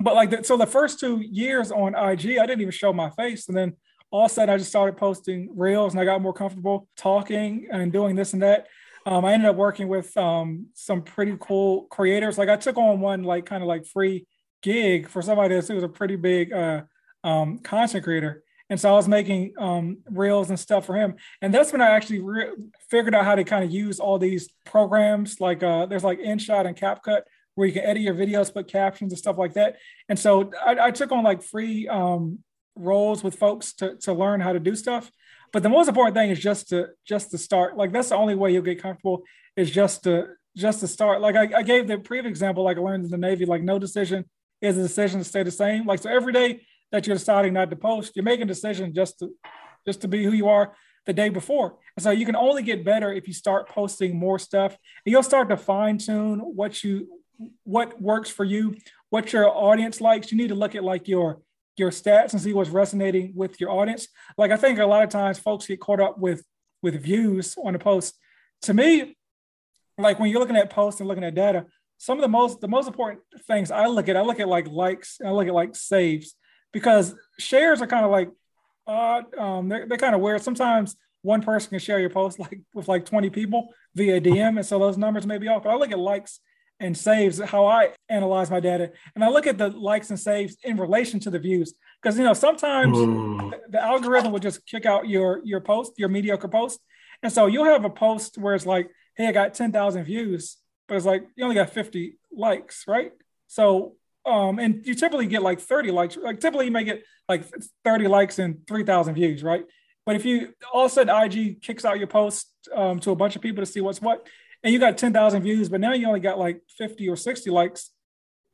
but like, the, so the first two years on IG, I didn't even show my face. And then all of a sudden, I just started posting reels and I got more comfortable talking and doing this and that. Um, I ended up working with um, some pretty cool creators. Like I took on one like kind of like free gig for somebody that was a pretty big uh, um, content creator. And so I was making um, reels and stuff for him. And that's when I actually re- figured out how to kind of use all these programs. Like uh, there's like InShot and CapCut where you can edit your videos, put captions and stuff like that. And so I, I took on like free um, roles with folks to, to learn how to do stuff. But the most important thing is just to just to start. Like that's the only way you'll get comfortable is just to just to start. Like I, I gave the previous example, like I learned in the Navy, like no decision is a decision to stay the same. Like so every day that you're deciding not to post. You're making a decision just to just to be who you are the day before. And so you can only get better if you start posting more stuff and you'll start to fine tune what you what works for you, what your audience likes. You need to look at like your your stats and see what's resonating with your audience. Like I think a lot of times folks get caught up with with views on a post. To me, like when you're looking at posts and looking at data, some of the most the most important things I look at, I look at like likes I look at like saves because shares are kind of like odd. Um, they're, they're kind of weird. Sometimes one person can share your post like with like 20 people via DM. And so those numbers may be off. But I look at likes and saves, how I analyze my data. And I look at the likes and saves in relation to the views. Because you know, sometimes mm. the, the algorithm will just kick out your your post, your mediocre post. And so you'll have a post where it's like, hey, I got 10,000 views, but it's like you only got 50 likes, right? So um, and you typically get like 30 likes. Like typically you may get like 30 likes and 3,000 views, right? But if you all of a sudden IG kicks out your post um, to a bunch of people to see what's what, and you got 10,000 views, but now you only got like 50 or 60 likes,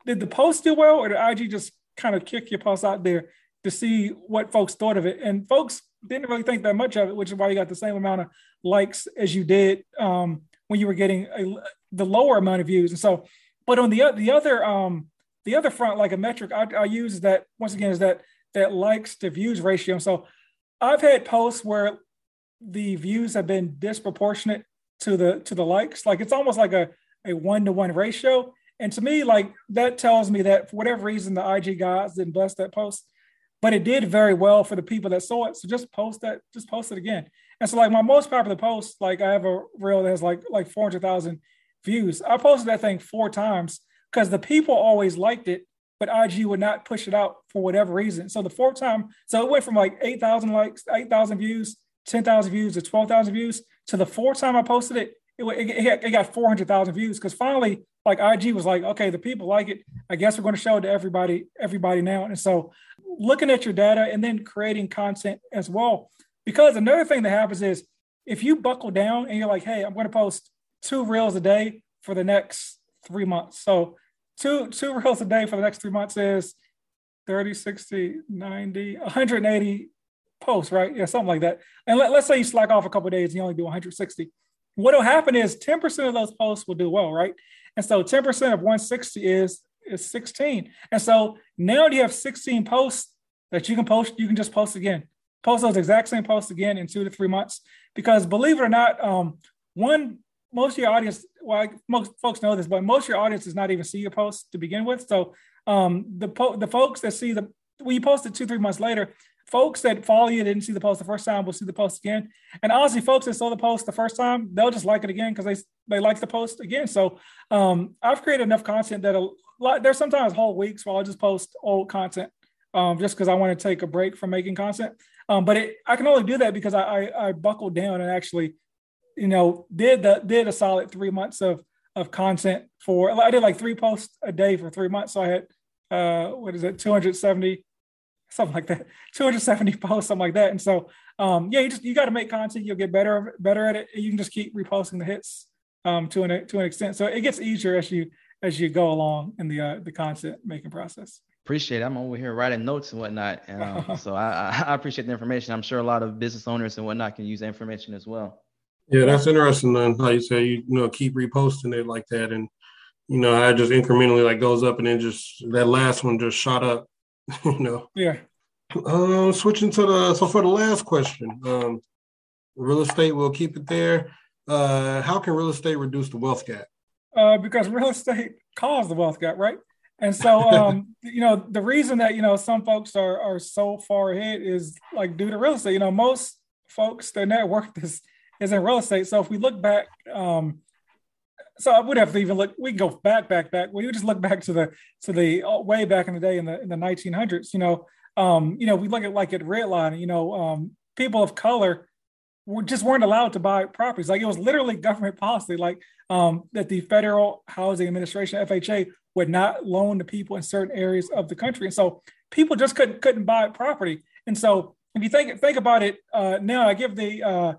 did the post do well, or did IG just kind of kick your post out there to see what folks thought of it? And folks didn't really think that much of it, which is why you got the same amount of likes as you did um, when you were getting a, the lower amount of views. And so, but on the the other um, the other front, like a metric I, I use that once again is that that likes to views ratio. So I've had posts where the views have been disproportionate to the to the likes. Like it's almost like a a one to one ratio. And to me, like that tells me that for whatever reason, the IG guys didn't bless that post, but it did very well for the people that saw it. So just post that, just post it again. And so, like my most popular post, like I have a reel that has like like four hundred thousand views. I posted that thing four times, because the people always liked it, but IG would not push it out for whatever reason. So the fourth time, so it went from like 8,000 likes, 8,000 views, 10,000 views to 12,000 views. To the fourth time I posted it, it, it, it got 400,000 views because finally, like IG was like, okay, the people like it. I guess we're going to show it to everybody, everybody now. And so looking at your data and then creating content as well. Because another thing that happens is if you buckle down and you're like, hey, I'm going to post two reels a day for the next three months. So two two reels a day for the next three months is 30, 60, 90, 180 posts, right? Yeah, something like that. And let, us say you slack off a couple of days and you only do 160. What will happen is 10% of those posts will do well, right? And so 10% of 160 is is 16. And so now you have 16 posts that you can post, you can just post again. Post those exact same posts again in two to three months. Because believe it or not, um, one most of your audience, well, most folks know this, but most of your audience does not even see your posts to begin with. So um, the po- the folks that see the when you post it two three months later, folks that follow you didn't see the post the first time will see the post again. And honestly, folks that saw the post the first time, they'll just like it again because they they like the post again. So um, I've created enough content that a lot there's sometimes whole weeks where I'll just post old content um, just because I want to take a break from making content. Um, but it, I can only do that because I, I, I buckled down and actually, you know, did the did a solid three months of of content for. I did like three posts a day for three months, so I had uh, what is it, 270, something like that, 270 posts, something like that. And so, um, yeah, you just you got to make content. You'll get better better at it. You can just keep reposting the hits um, to an to an extent. So it gets easier as you as you go along in the uh, the content making process. Appreciate it. I'm over here writing notes and whatnot. And, um, so I, I appreciate the information. I'm sure a lot of business owners and whatnot can use information as well. Yeah, that's interesting. Then how you say you, know keep reposting it like that, and you know I just incrementally like goes up, and then just that last one just shot up. you know. Yeah. Um, switching to the so for the last question, um, real estate. We'll keep it there. Uh, how can real estate reduce the wealth gap? Uh, because real estate caused the wealth gap, right? And so, um, you know, the reason that you know some folks are are so far ahead is like due to real estate. You know, most folks their net worth is is in real estate. So if we look back, um, so I would have to even look. We can go back, back, back. We would just look back to the to the uh, way back in the day in the in the 1900s. You know, um, you know, we look at like at redlining. You know, um, people of color were just weren't allowed to buy properties. Like it was literally government policy, like um, that the Federal Housing Administration (FHA) would not loan to people in certain areas of the country, and so people just couldn't couldn't buy property. And so, if you think think about it uh, now, I give the uh,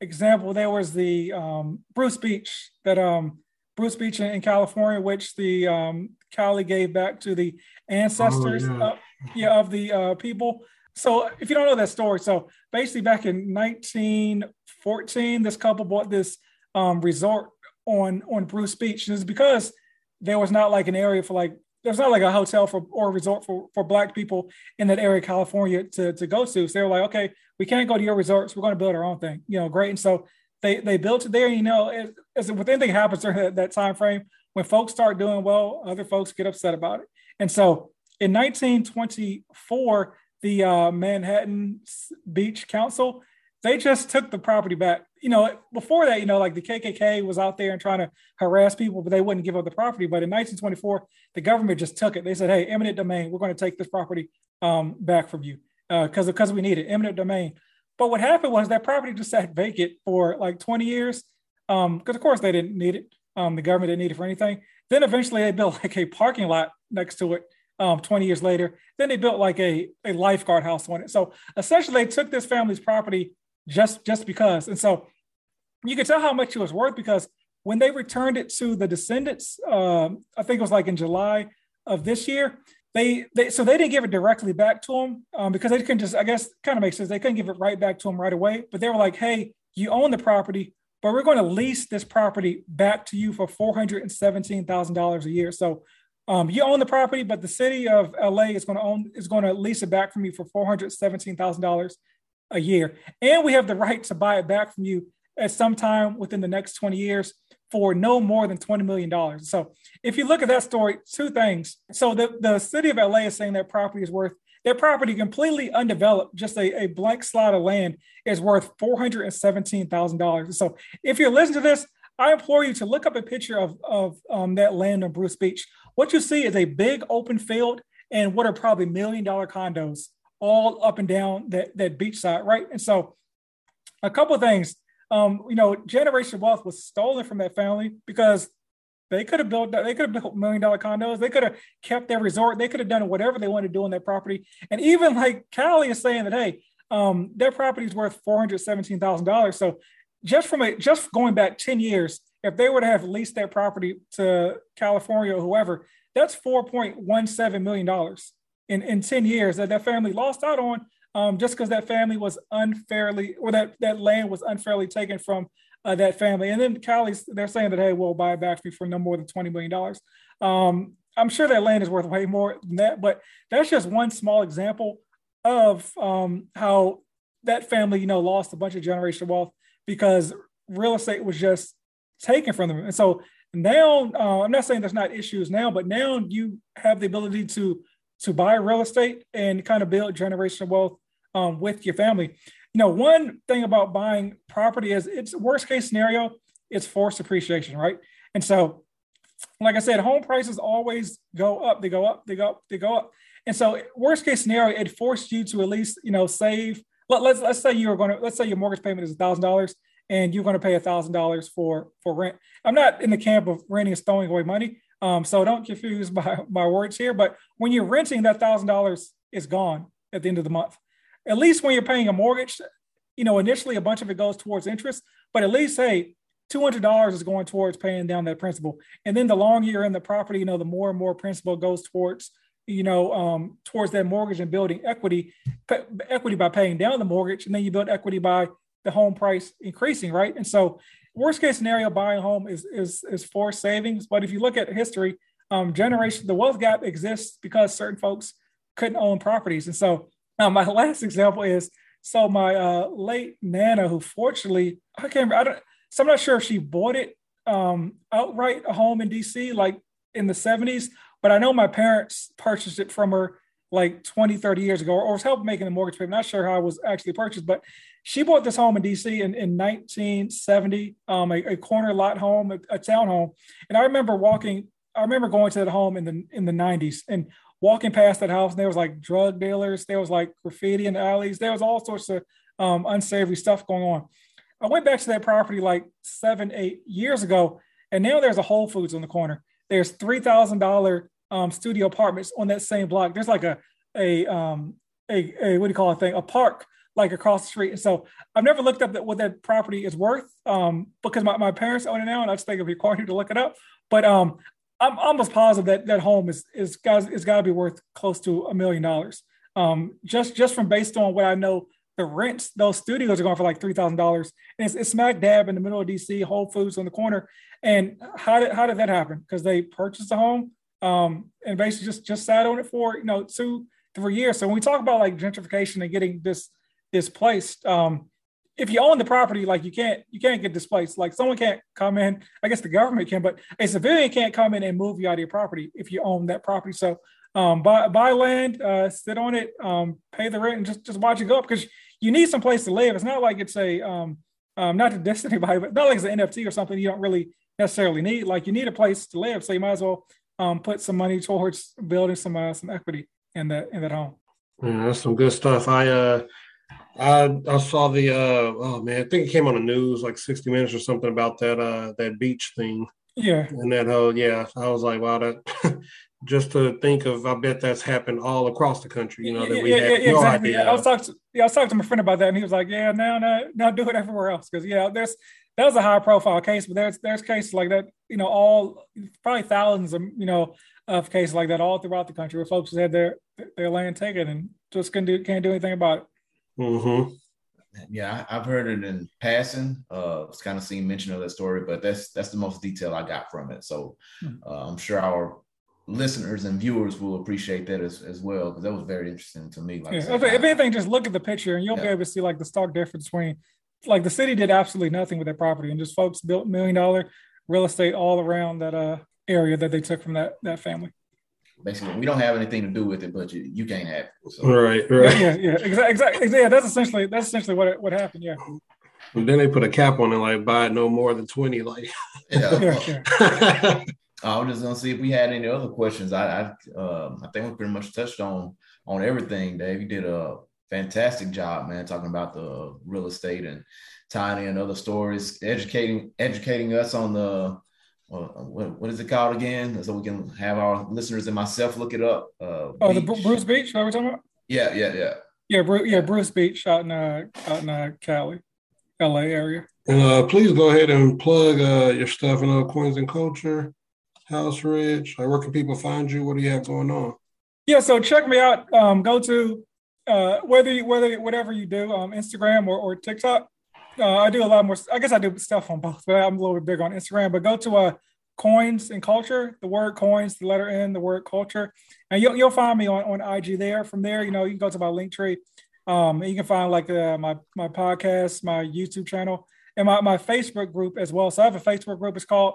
example. There was the um, Bruce Beach that um, Bruce Beach in, in California, which the um, Cali gave back to the ancestors, oh, yeah. Uh, yeah. of the uh, people. So, if you don't know that story, so basically back in 1914, this couple bought this um, resort on on Bruce Beach, and it's because there was not like an area for like there's not like a hotel for or a resort for, for black people in that area, of California, to, to go to. So they were like, okay, we can't go to your resorts. We're going to build our own thing. You know, great. And so they they built it there. You know, as, as with anything happens during that, that time frame, when folks start doing well, other folks get upset about it. And so in 1924, the uh, Manhattan Beach Council they just took the property back. You know, before that, you know, like the KKK was out there and trying to harass people, but they wouldn't give up the property. But in 1924, the government just took it. They said, "Hey, eminent domain, we're going to take this property um, back from you because uh, because we need it, eminent domain." But what happened was that property just sat vacant for like 20 years because, um, of course, they didn't need it. Um, the government didn't need it for anything. Then eventually, they built like a parking lot next to it. Um, 20 years later, then they built like a, a lifeguard house on it. So essentially, they took this family's property just just because. And so you could tell how much it was worth because when they returned it to the descendants, um, I think it was like in July of this year. They, they so they didn't give it directly back to them um, because they couldn't just I guess kind of makes sense they couldn't give it right back to them right away. But they were like, hey, you own the property, but we're going to lease this property back to you for four hundred and seventeen thousand dollars a year. So um, you own the property, but the city of LA is going to own is going to lease it back from you for four hundred seventeen thousand dollars a year. And we have the right to buy it back from you at some time within the next 20 years for no more than $20 million. So if you look at that story, two things. So the, the city of LA is saying that property is worth, their property completely undeveloped, just a, a blank slot of land is worth $417,000. So if you're listening to this, I implore you to look up a picture of, of um, that land on Bruce Beach. What you see is a big open field and what are probably million dollar condos all up and down that, that beach side, right? And so a couple of things. Um, you know, generation wealth was stolen from that family because they could have built they could have built million dollar condos. They could have kept their resort. They could have done whatever they wanted to do on that property. And even like Cali is saying that, hey, um, their property is worth four hundred seventeen thousand dollars. So just from a just going back ten years, if they would have leased that property to California or whoever, that's four point one seven million dollars in, in 10 years that that family lost out on um, just because that family was unfairly or that, that land was unfairly taken from uh, that family. And then Cali's, they're saying that, hey, we'll buy it back for no more than $20 million. Um, I'm sure that land is worth way more than that, but that's just one small example of um, how that family, you know, lost a bunch of generational wealth because real estate was just taken from them. And so now, uh, I'm not saying there's not issues now, but now you have the ability to to buy real estate and kind of build generational wealth um, with your family. You know, one thing about buying property is it's worst case scenario, it's forced appreciation, right? And so, like I said, home prices always go up. They go up. They go up. They go up. And so, worst case scenario, it forced you to at least you know save. Let, let's let's say you're going to let's say your mortgage payment is a thousand dollars and you're going to pay a thousand dollars for for rent. I'm not in the camp of renting is throwing away money. Um, so don't confuse my, my words here. But when you're renting, that thousand dollars is gone at the end of the month. At least when you're paying a mortgage, you know, initially a bunch of it goes towards interest, but at least hey, two hundred dollars is going towards paying down that principal. And then the longer you're in the property, you know, the more and more principal goes towards you know, um, towards that mortgage and building equity, equity by paying down the mortgage, and then you build equity by the home price increasing, right? And so, worst case scenario, buying a home is is is for savings. But if you look at history, um, generation the wealth gap exists because certain folks couldn't own properties. And so, um, my last example is so my uh, late nana, who fortunately I can't, I don't, so I'm not sure if she bought it um, outright a home in DC like in the 70s, but I know my parents purchased it from her like 20, 30 years ago, or was helping making the mortgage payment. Not sure how it was actually purchased, but she bought this home in DC in, in 1970, um, a, a, corner lot home, a, a townhome. And I remember walking, I remember going to that home in the in the 90s and walking past that house, and there was like drug dealers, there was like graffiti in the alleys, there was all sorts of um, unsavory stuff going on. I went back to that property like seven, eight years ago, and now there's a Whole Foods on the corner. There's three thousand dollar um, studio apartments on that same block. There's like a a um, a, a what do you call it thing? A park like across the street. And so I've never looked up that, what that property is worth um, because my, my parents own it now, and I just think it'd be corny to look it up. But um, I'm almost positive that that home is is got is got to be worth close to a million dollars. Um, just just from based on what I know, the rents those studios are going for like three thousand dollars, and it's, it's smack dab in the middle of DC, Whole Foods on the corner. And how did how did that happen? Because they purchased a home um, and basically just just sat on it for you know two three years. So when we talk about like gentrification and getting this displaced, um, if you own the property, like you can't you can't get displaced. Like someone can't come in. I guess the government can, but a civilian can't come in and move you out of your property if you own that property. So um, buy buy land, uh, sit on it, um, pay the rent, and just just watch it go up because you need some place to live. It's not like it's a um, um, not to diss anybody, but not like it's an NFT or something you don't really necessarily need. Like you need a place to live, so you might as well um, put some money towards building some uh, some equity in that in that home. Yeah, that's some good stuff. I uh I I saw the uh oh man, I think it came on the news like 60 minutes or something about that uh that beach thing. Yeah. And that whole yeah, I was like, wow, that just to think of I bet that's happened all across the country, you know, that we yeah, have yeah, no exactly. idea. I was talking to yeah, I was talking to my friend about that and he was like, Yeah, now now now do it everywhere else. Cause yeah, there's that was a high profile case, but there's there's cases like that, you know, all probably thousands of you know of cases like that all throughout the country where folks had their their land taken and just can't do can't do anything about it. Mm-hmm. Yeah, I've heard it in passing. Uh, it's kind of seen mention of that story, but that's that's the most detail I got from it. So hmm. uh, I'm sure our listeners and viewers will appreciate that as, as well because that was very interesting to me. Like yeah, if, if, anything, just look at the picture and you'll yeah. be able to see like the stark difference between like the city did absolutely nothing with that property and just folks built million dollar real estate all around that uh area that they took from that that family basically we don't have anything to do with it, but you, you can't have it. So. Right, right. Yeah, yeah, exactly, exactly. Yeah, that's essentially that's essentially what what happened. Yeah. And then they put a cap on it, like buy no more than twenty. Like, yeah. yeah, yeah. I was just gonna see if we had any other questions. I I, uh, I think we pretty much touched on on everything. Dave, you did a fantastic job, man, talking about the real estate and tiny and other stories, educating educating us on the what, what is it called again? So we can have our listeners and myself look it up. Uh, oh, the Bruce Beach. What are we talking about? Yeah, yeah, yeah. Yeah, Bruce, yeah, Bruce Beach out in uh, out in uh, Cali, LA area. And uh, please go ahead and plug uh, your stuff in uh, Coins and Culture, House Rich. Like, where can people find you? What do you have going on? Yeah, so check me out. Um, go to uh, whether you, whether whatever you do, um, Instagram or, or TikTok. Uh, I do a lot more. I guess I do stuff on both, but I'm a little bit big on Instagram. But go to uh, coins and culture. The word coins, the letter N, the word culture, and you'll you'll find me on, on IG there. From there, you know, you can go to my Linktree. Um, you can find like uh, my my podcast, my YouTube channel, and my, my Facebook group as well. So I have a Facebook group. It's called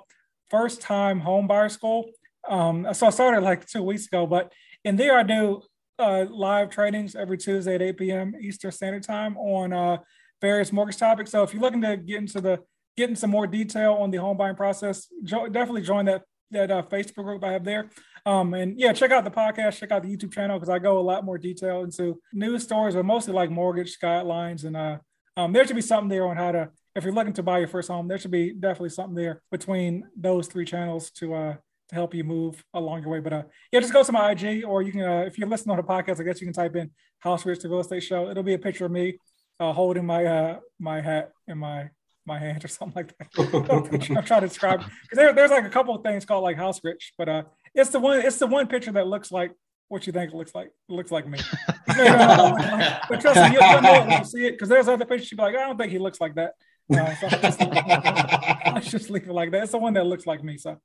First Time Home Buyer School. Um, so I started like two weeks ago, but in there I do uh, live trainings every Tuesday at 8 p.m. Eastern Standard Time on uh, various mortgage topics. So if you're looking to get into the getting some more detail on the home buying process, jo- definitely join that that uh, Facebook group I have there. Um, and yeah, check out the podcast, check out the YouTube channel because I go a lot more detail into news stories, but mostly like mortgage guidelines. And uh, um, there should be something there on how to, if you're looking to buy your first home, there should be definitely something there between those three channels to uh, help you move along your way. But uh, yeah, just go to my IG, or you can, uh, if you're listening on the podcast, I guess you can type in House Rich the Real Estate Show. It'll be a picture of me uh, holding my uh, my hat in my my hand or something like that. I'm trying to describe because there, there's like a couple of things called like House Rich, but uh, it's the one it's the one picture that looks like what you think it looks like. It looks like me. but trust me, you'll, know when you see it because there's other pictures. you'd be like, I don't think he looks like that. Uh, so just, let's just leave it like that. It's the one that looks like me. So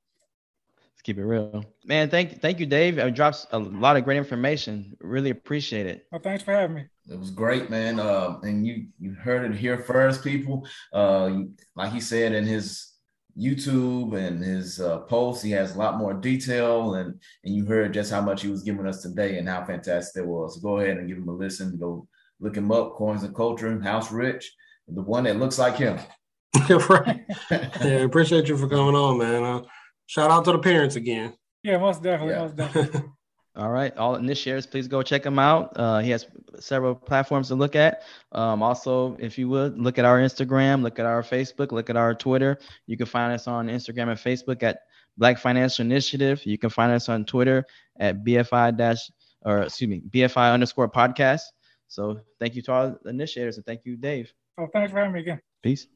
Let's keep it real, man. Thank thank you, Dave. It drops a lot of great information. Really appreciate it. Well, thanks for having me. It was great, man. Uh, and you you heard it here first, people. Uh, like he said in his YouTube and his uh, posts, he has a lot more detail, and and you heard just how much he was giving us today and how fantastic it was. So go ahead and give him a listen. Go look him up, Coins and Culture, House Rich, the one that looks like him. right. yeah, appreciate you for coming on, man. Uh, shout out to the parents again. Yeah, most definitely, yeah. most definitely. All right, all initiators, please go check him out. Uh, he has several platforms to look at. Um, also, if you would look at our Instagram, look at our Facebook, look at our Twitter. You can find us on Instagram and Facebook at Black Financial Initiative. You can find us on Twitter at BFI dash or excuse me BFI underscore podcast. So thank you to all initiators and thank you, Dave. Oh, thanks for having me again. Peace.